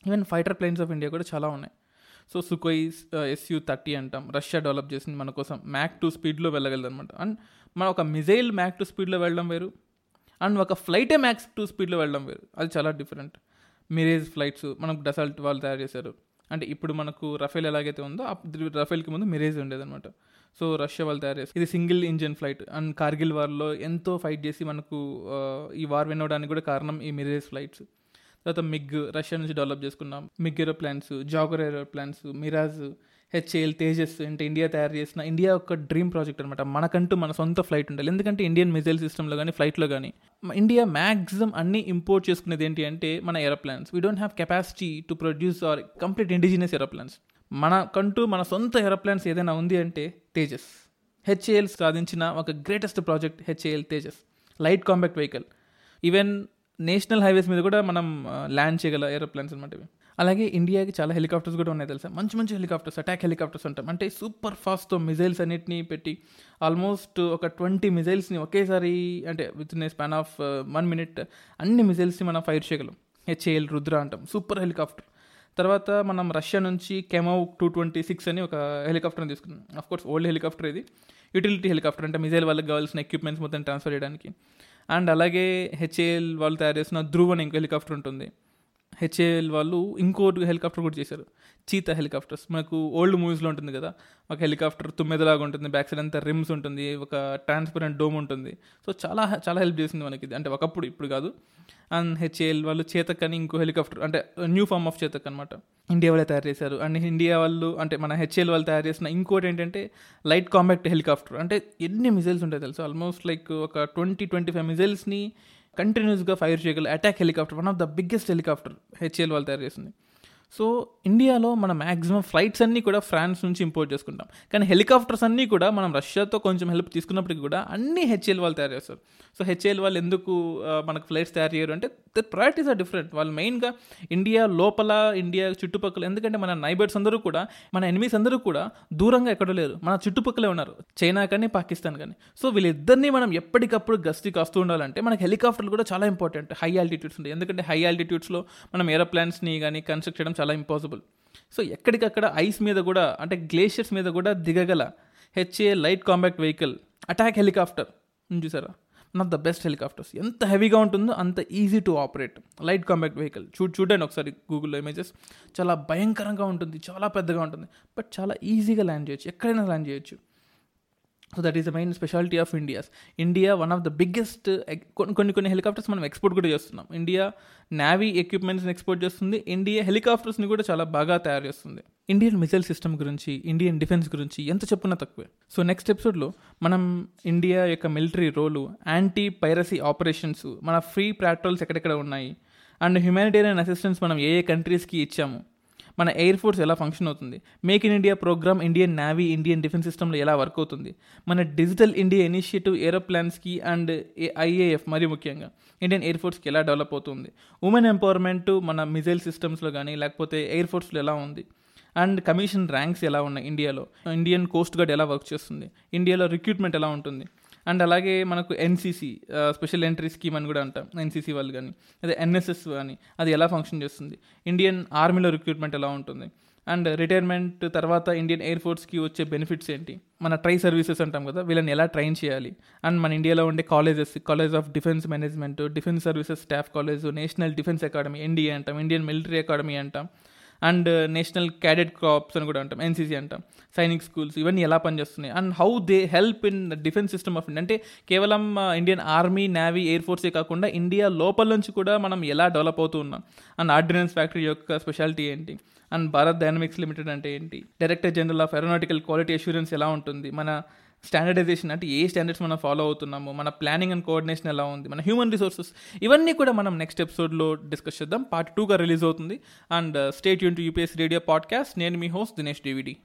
even fighter planes of India కూడా చాలా ఉన్నాయి. సో సుకోయ్ ఎస్యూ థర్టీ అంటాం. రష్యా డెవలప్ చేసింది మన కోసం. మ్యాక్ టూ స్పీడ్లో వెళ్ళగలదు అనమాట అండ్ మన ఒక మిజైల్ మ్యాక్ టూ స్పీడ్లో వెళ్ళడం వేరు. అండ్ ఒక ఫ్లైటే మ్యాక్స్ టూ స్పీడ్లో వెళ్ళడం వేరు. అది చాలా డిఫరెంట్ మిరేజ్ ఫ్లైట్స్ మనకు డసల్ట్ వాళ్ళు తయారు చేశారు. అంటే ఇప్పుడు మనకు రఫేల్ ఎలాగైతే ఉందో అప్పుడు రఫేల్కి ముందు మిరేజ్ ఉండేదన్నమాట. సో రష్యా వాళ్ళు తయారు చేస్తారు ఇది single engine flight and Kargil వార్లో ఎంతో ఫైట్ చేసి మనకు ఈ వార్ విన్ కూడా కారణం ఈ మిరేజ్ ఫ్లైట్స్. తర్వాత మిగ్ రష్యా నుంచి డెవలప్ చేసుకున్నాం. MiG aeroplanes Jaguar aeroplanes Mirage HAL Tejas అంటే ఇండియా తయారు చేసిన ఇండియా ఒక డ్రీమ్ ప్రాజెక్ట్ అనమాట మనకంటూ మన సొంత ఫ్లైట్ ఉండాలి. ఎందుకంటే ఇండియన్ మిజైల్ సిస్టమ్లో కానీ ఫ్లైట్లో కానీ ఇండియా మ్యాక్సిమం అన్ని ఇంపోర్ట్ చేసుకునేది ఏంటి అంటే మన aeroplanes. We don't have capacity to produce or complete indigenous aeroplanes మనకంటూ మన సొంత ఏరోప్లాన్స్ ఏదైనా ఉంది అంటే తేజస్. హెచ్ఏఎల్ సాధించిన ఒక greatest project HAL Tejas. Light compact vehicle even national highways మీద కూడా మనం ల్యాండ్ చేయగల ఏరోప్లేన్స్ అనమాట ఇవి. అలాగే ఇండియాకి చాలా హెలికాప్టర్స్ కూడా ఉన్నాయి తెలుసా? మంచి మంచి హెలికాప్టర్స్ అటాక్ హెలికాప్టర్స్ ఉంటాం అంటే సూపర్ ఫాస్ట్తో మిజైల్స్ అన్నిటిని పెట్టి ఆల్మోస్ట్ ఒక ట్వంటీ మిజైల్స్ని ఒకేసారి అంటే within a span of one minute అన్ని మిజైల్స్ని మనం ఫైర్ చేయగలం. హెచ్ఏఎల్ రుద్ర అంటాం. Super helicopter. తర్వాత మనం రష్యా నుంచి కెమౌ టూ ట్వంటీ సిక్స్ అని ఒక హెలికాప్టర్ని తీసుకున్నాం. అఫ్ కోర్స్ ఓల్డ్ హెలికాప్టర్ ఇది. యూటిలిటీ హెలికాప్టర్ అంటే మిజైల్ వాళ్ళకి కావాల్సిన ఎక్విప్మెంట్స్ మొత్తం ట్రాన్స్ఫర్ చేయడానికి. అండ్ అలాగే హెచ్ఏఎల్ వాళ్ళు తయారు చేసిన ధ్రువ్ అని ఇంకో హెలికాప్టర్ ఉంటుంది. హెచ్ఏఎల్ వాళ్ళు ఇంకోటి హెలికాప్టర్ కూడా చేశారు. Cheetah helicopters. మనకు ఓల్డ్ మూవీస్లో ఉంటుంది కదా ఒక హెలికాప్టర్ తుమ్మెదలాగా ఉంటుంది బ్యాక్ సైడ్ అంతా రిమ్స్ ఉంటుంది ఒక ట్రాన్స్పరెంట్ డోమ్ ఉంటుంది. సో చాలా చాలా హెల్ప్ చేసింది మనకి ఇది. అంటే ఒకప్పుడు ఇప్పుడు కాదు. అండ్ హెచ్ఏఎల్ వాళ్ళు చేతక్ అని ఇంకో హెలికాప్టర్ అంటే న్యూ ఫార్మ్ ఆఫ్ చేతక్ అనమాట ఇండియా వాళ్ళే తయారు చేశారు. అండ్ ఇండియా వాళ్ళు అంటే మన హెచ్ఏఎల్ వాళ్ళు తయారు చేసిన ఇంకోటి ఏంటంటే లైట్ కాంబాక్ట్ హెలికాప్టర్. అంటే ఎన్ని మిజైల్స్ ఉంటాయి తెలుసు? ఆల్మోస్ట్ లైక్ ఒక ట్వంటీ ట్వంటీ ఫైవ్ మిజైల్స్ని కంటిన్యూస్గా ఫైర్ చేయగల attack helicopter one of the biggest helicopter HAL వాళ్ళు తయారు చేసింది. సో ఇండియాలో మన మ్యాక్సిమం ఫ్లైట్స్ అన్నీ కూడా ఫ్రాన్స్ నుంచి ఇంపోర్ట్ చేసుకుంటాం. కానీ హెలికాప్టర్స్ అన్నీ కూడా మనం రష్యాతో కొంచెం హెల్ప్ తీసుకున్నప్పటికీ కూడా అన్ని హెచ్ఎల్ వాళ్ళు తయారు చేస్తారు. సో హెచ్ఎల్ వాళ్ళు ఎందుకు మనకు ఫ్లైట్స్ తయారు చేయరు అంటే ద ప్రయారిటీస్ ఆర్ డిఫరెంట్ వాళ్ళు మెయిన్గా ఇండియా లోపల ఇండియా చుట్టుపక్కల ఎందుకంటే మన నైబర్స్ అందరూ కూడా మన ఎనిమీస్ అందరూ కూడా దూరంగా ఎక్కడో లేరు. మన చుట్టుపక్కలే ఉన్నారు. చైనా కానీ పాకిస్తాన్ కానీ. సో వీళ్ళిద్దరిని మనం ఎప్పటికప్పుడు గస్తీ కాస్తూ ఉండాలంటే మనకి హెలికాప్టర్లు కూడా చాలా ఇంపార్టెంట్ హై ఆల్టిట్యూడ్స్ ఉంటాయి. ఎందుకంటే హై ఆల్టిట్యూడ్స్లో మనం ఏరోప్లాన్స్ని కానీ కన్స్ట్రక్ట్ చేయడం చాలా ఇంపాసిబుల్ సో ఎక్కడికక్కడ ఐస్ మీద కూడా అంటే గ్లేషియర్స్ మీద కూడా దిగగల HA light compact vehicle attack helicopter చూసారా? నాట్ ద బెస్ట్ హెలికాప్టర్స్ ఎంత హెవీగా ఉంటుందో అంత easy to operate light compact vehicle చూ చూడండి ఒకసారి గూగుల్లో ఇమేజెస్ చాలా భయంకరంగా ఉంటుంది చాలా పెద్దగా ఉంటుంది. బట్ చాలా ఈజీగా ల్యాండ్ చేయొచ్చు. ఎక్కడైనా ల్యాండ్ చేయొచ్చు. So that is the main speciality of India's India one of the biggest కొన్ని కొన్ని హెలికాప్టర్స్ మనం ఎక్స్పోర్ట్ కూడా చేస్తున్నాం. ఇండియా నావీ ఎక్విప్మెంట్స్ని ఎక్స్పోర్ట్ చేస్తుంది. ఇండియా హెలికాప్టర్స్ని కూడా చాలా బాగా తయారు చేస్తుంది. ఇండియన్ మిసైల్ సిస్టమ్ గురించి ఇండియన్ డిఫెన్స్ గురించి ఎంత చెప్పున్నా తక్కువే. సో నెక్స్ట్ ఎపిసోడ్లో మనం ఇండియా యొక్క military role anti piracy operations మన ఫ్రీ ప్రాట్రోల్స్ ఎక్కడెక్కడ ఉన్నాయి? అండ్ హ్యుమానిటేరియన్ అసిస్టెన్స్ మనం ఏ ఏ కంట్రీస్కి ఇచ్చాము? మన ఎయిర్ ఫోర్స్ ఎలా ఫంక్షన్ అవుతుంది? Make in India programme Indian navy Indian defence సిస్టమ్లో ఎలా వర్క్ అవుతుంది? మన డిజిటల్ ఇండియా ఇనిషియేటివ్ ఏరోప్లాన్స్కి అండ్ ఐఏఎఫ్ మరి ముఖ్యంగా ఇండియన్ ఎయిర్ ఫోర్స్కి ఎలా డెవలప్ అవుతుంది? ఉమెన్ ఎంపవర్మెంట్ మన మిజైల్ సిస్టమ్స్లో కానీ లేకపోతే ఎయిర్ ఫోర్స్లో ఎలా ఉంది? అండ్ కమిషన్ ర్యాంక్స్ ఎలా ఉన్నాయి ఇండియాలో? ఇండియన్ కోస్ట్ గార్డ్ ఎలా వర్క్ చేస్తుంది? ఇండియాలో రిక్రూట్మెంట్ ఎలా ఉంటుంది? అండ్ అలాగే మనకు ఎన్సీసీ స్పెషల్ ఎంట్రీ స్కీమ్ అని కూడా అంటాం ఎన్సీసీ వాళ్ళు కానీ. అదే ఎన్ఎస్ఎస్ కానీ అది ఎలా ఫంక్షన్ చేస్తుంది? ఇండియన్ ఆర్మీలో రిక్రూట్మెంట్ ఎలా ఉంటుంది? అండ్ రిటైర్మెంట్ తర్వాత ఇండియన్ ఎయిర్ ఫోర్స్కి వచ్చే బెనిఫిట్స్ ఏంటి? మన ట్రై సర్వీసెస్ అంటాం కదా వీళ్ళని ఎలా ట్రైన్ చేయాలి? అండ్ మన ఇండియాలో ఉండే colleges college of defence management defence services staff college national defence academy NDA అంటాం ఇండియన్ మిలిటరీ అకాడమీ అంటాం. అండ్ నేషనల్ క్యాడెట్ క్రాప్స్ అని కూడా అంటాం ఎన్సీసీ అంటాం సైనిక్ స్కూల్స్ ఇవన్నీ ఎలా పనిచేస్తున్నాయి and how they help in defence system of India. అంటే కేవలం ఇండియన్ ఆర్మీ నేవీ ఎయిర్ ఫోర్సే కాకుండా ఇండియా లోపల నుంచి కూడా మనం ఎలా డెవలప్ అవుతూ ఉన్నాం. అండ్ ఆర్డినెన్స్ ఫ్యాక్టరీ యొక్క స్పెషాలిటీ ఏంటి? అండ్ భారత్ డైనమిక్స్ లిమిటెడ్ అంటే ఏంటి? Director general of aeronautical quality assurance ఎలా ఉంటుంది? మన స్టాండర్డైజేషన్ అంటే ఏ స్టాండర్డ్స్ మనం ఫాలో అవుతున్నాము మన ప్లానింగ్ అండ్ కోఆర్డినేషన్ ఎలా ఉంది మన హ్యూమన్ రిసోర్సెస్ ఇవన్నీ కూడా మనం నెక్స్ట్ ఎపిసోడ్లో డిస్కస్ చేద్దాం. పార్ట్ టూగా రిలీజ్ అవుతుంది. అండ్ స్టేట్ యూన్ టు యూపీఎస్ రేడియో పాడ్కాస్ట్. నేను మీ హోస్ట్ దినేష్ డివిడి.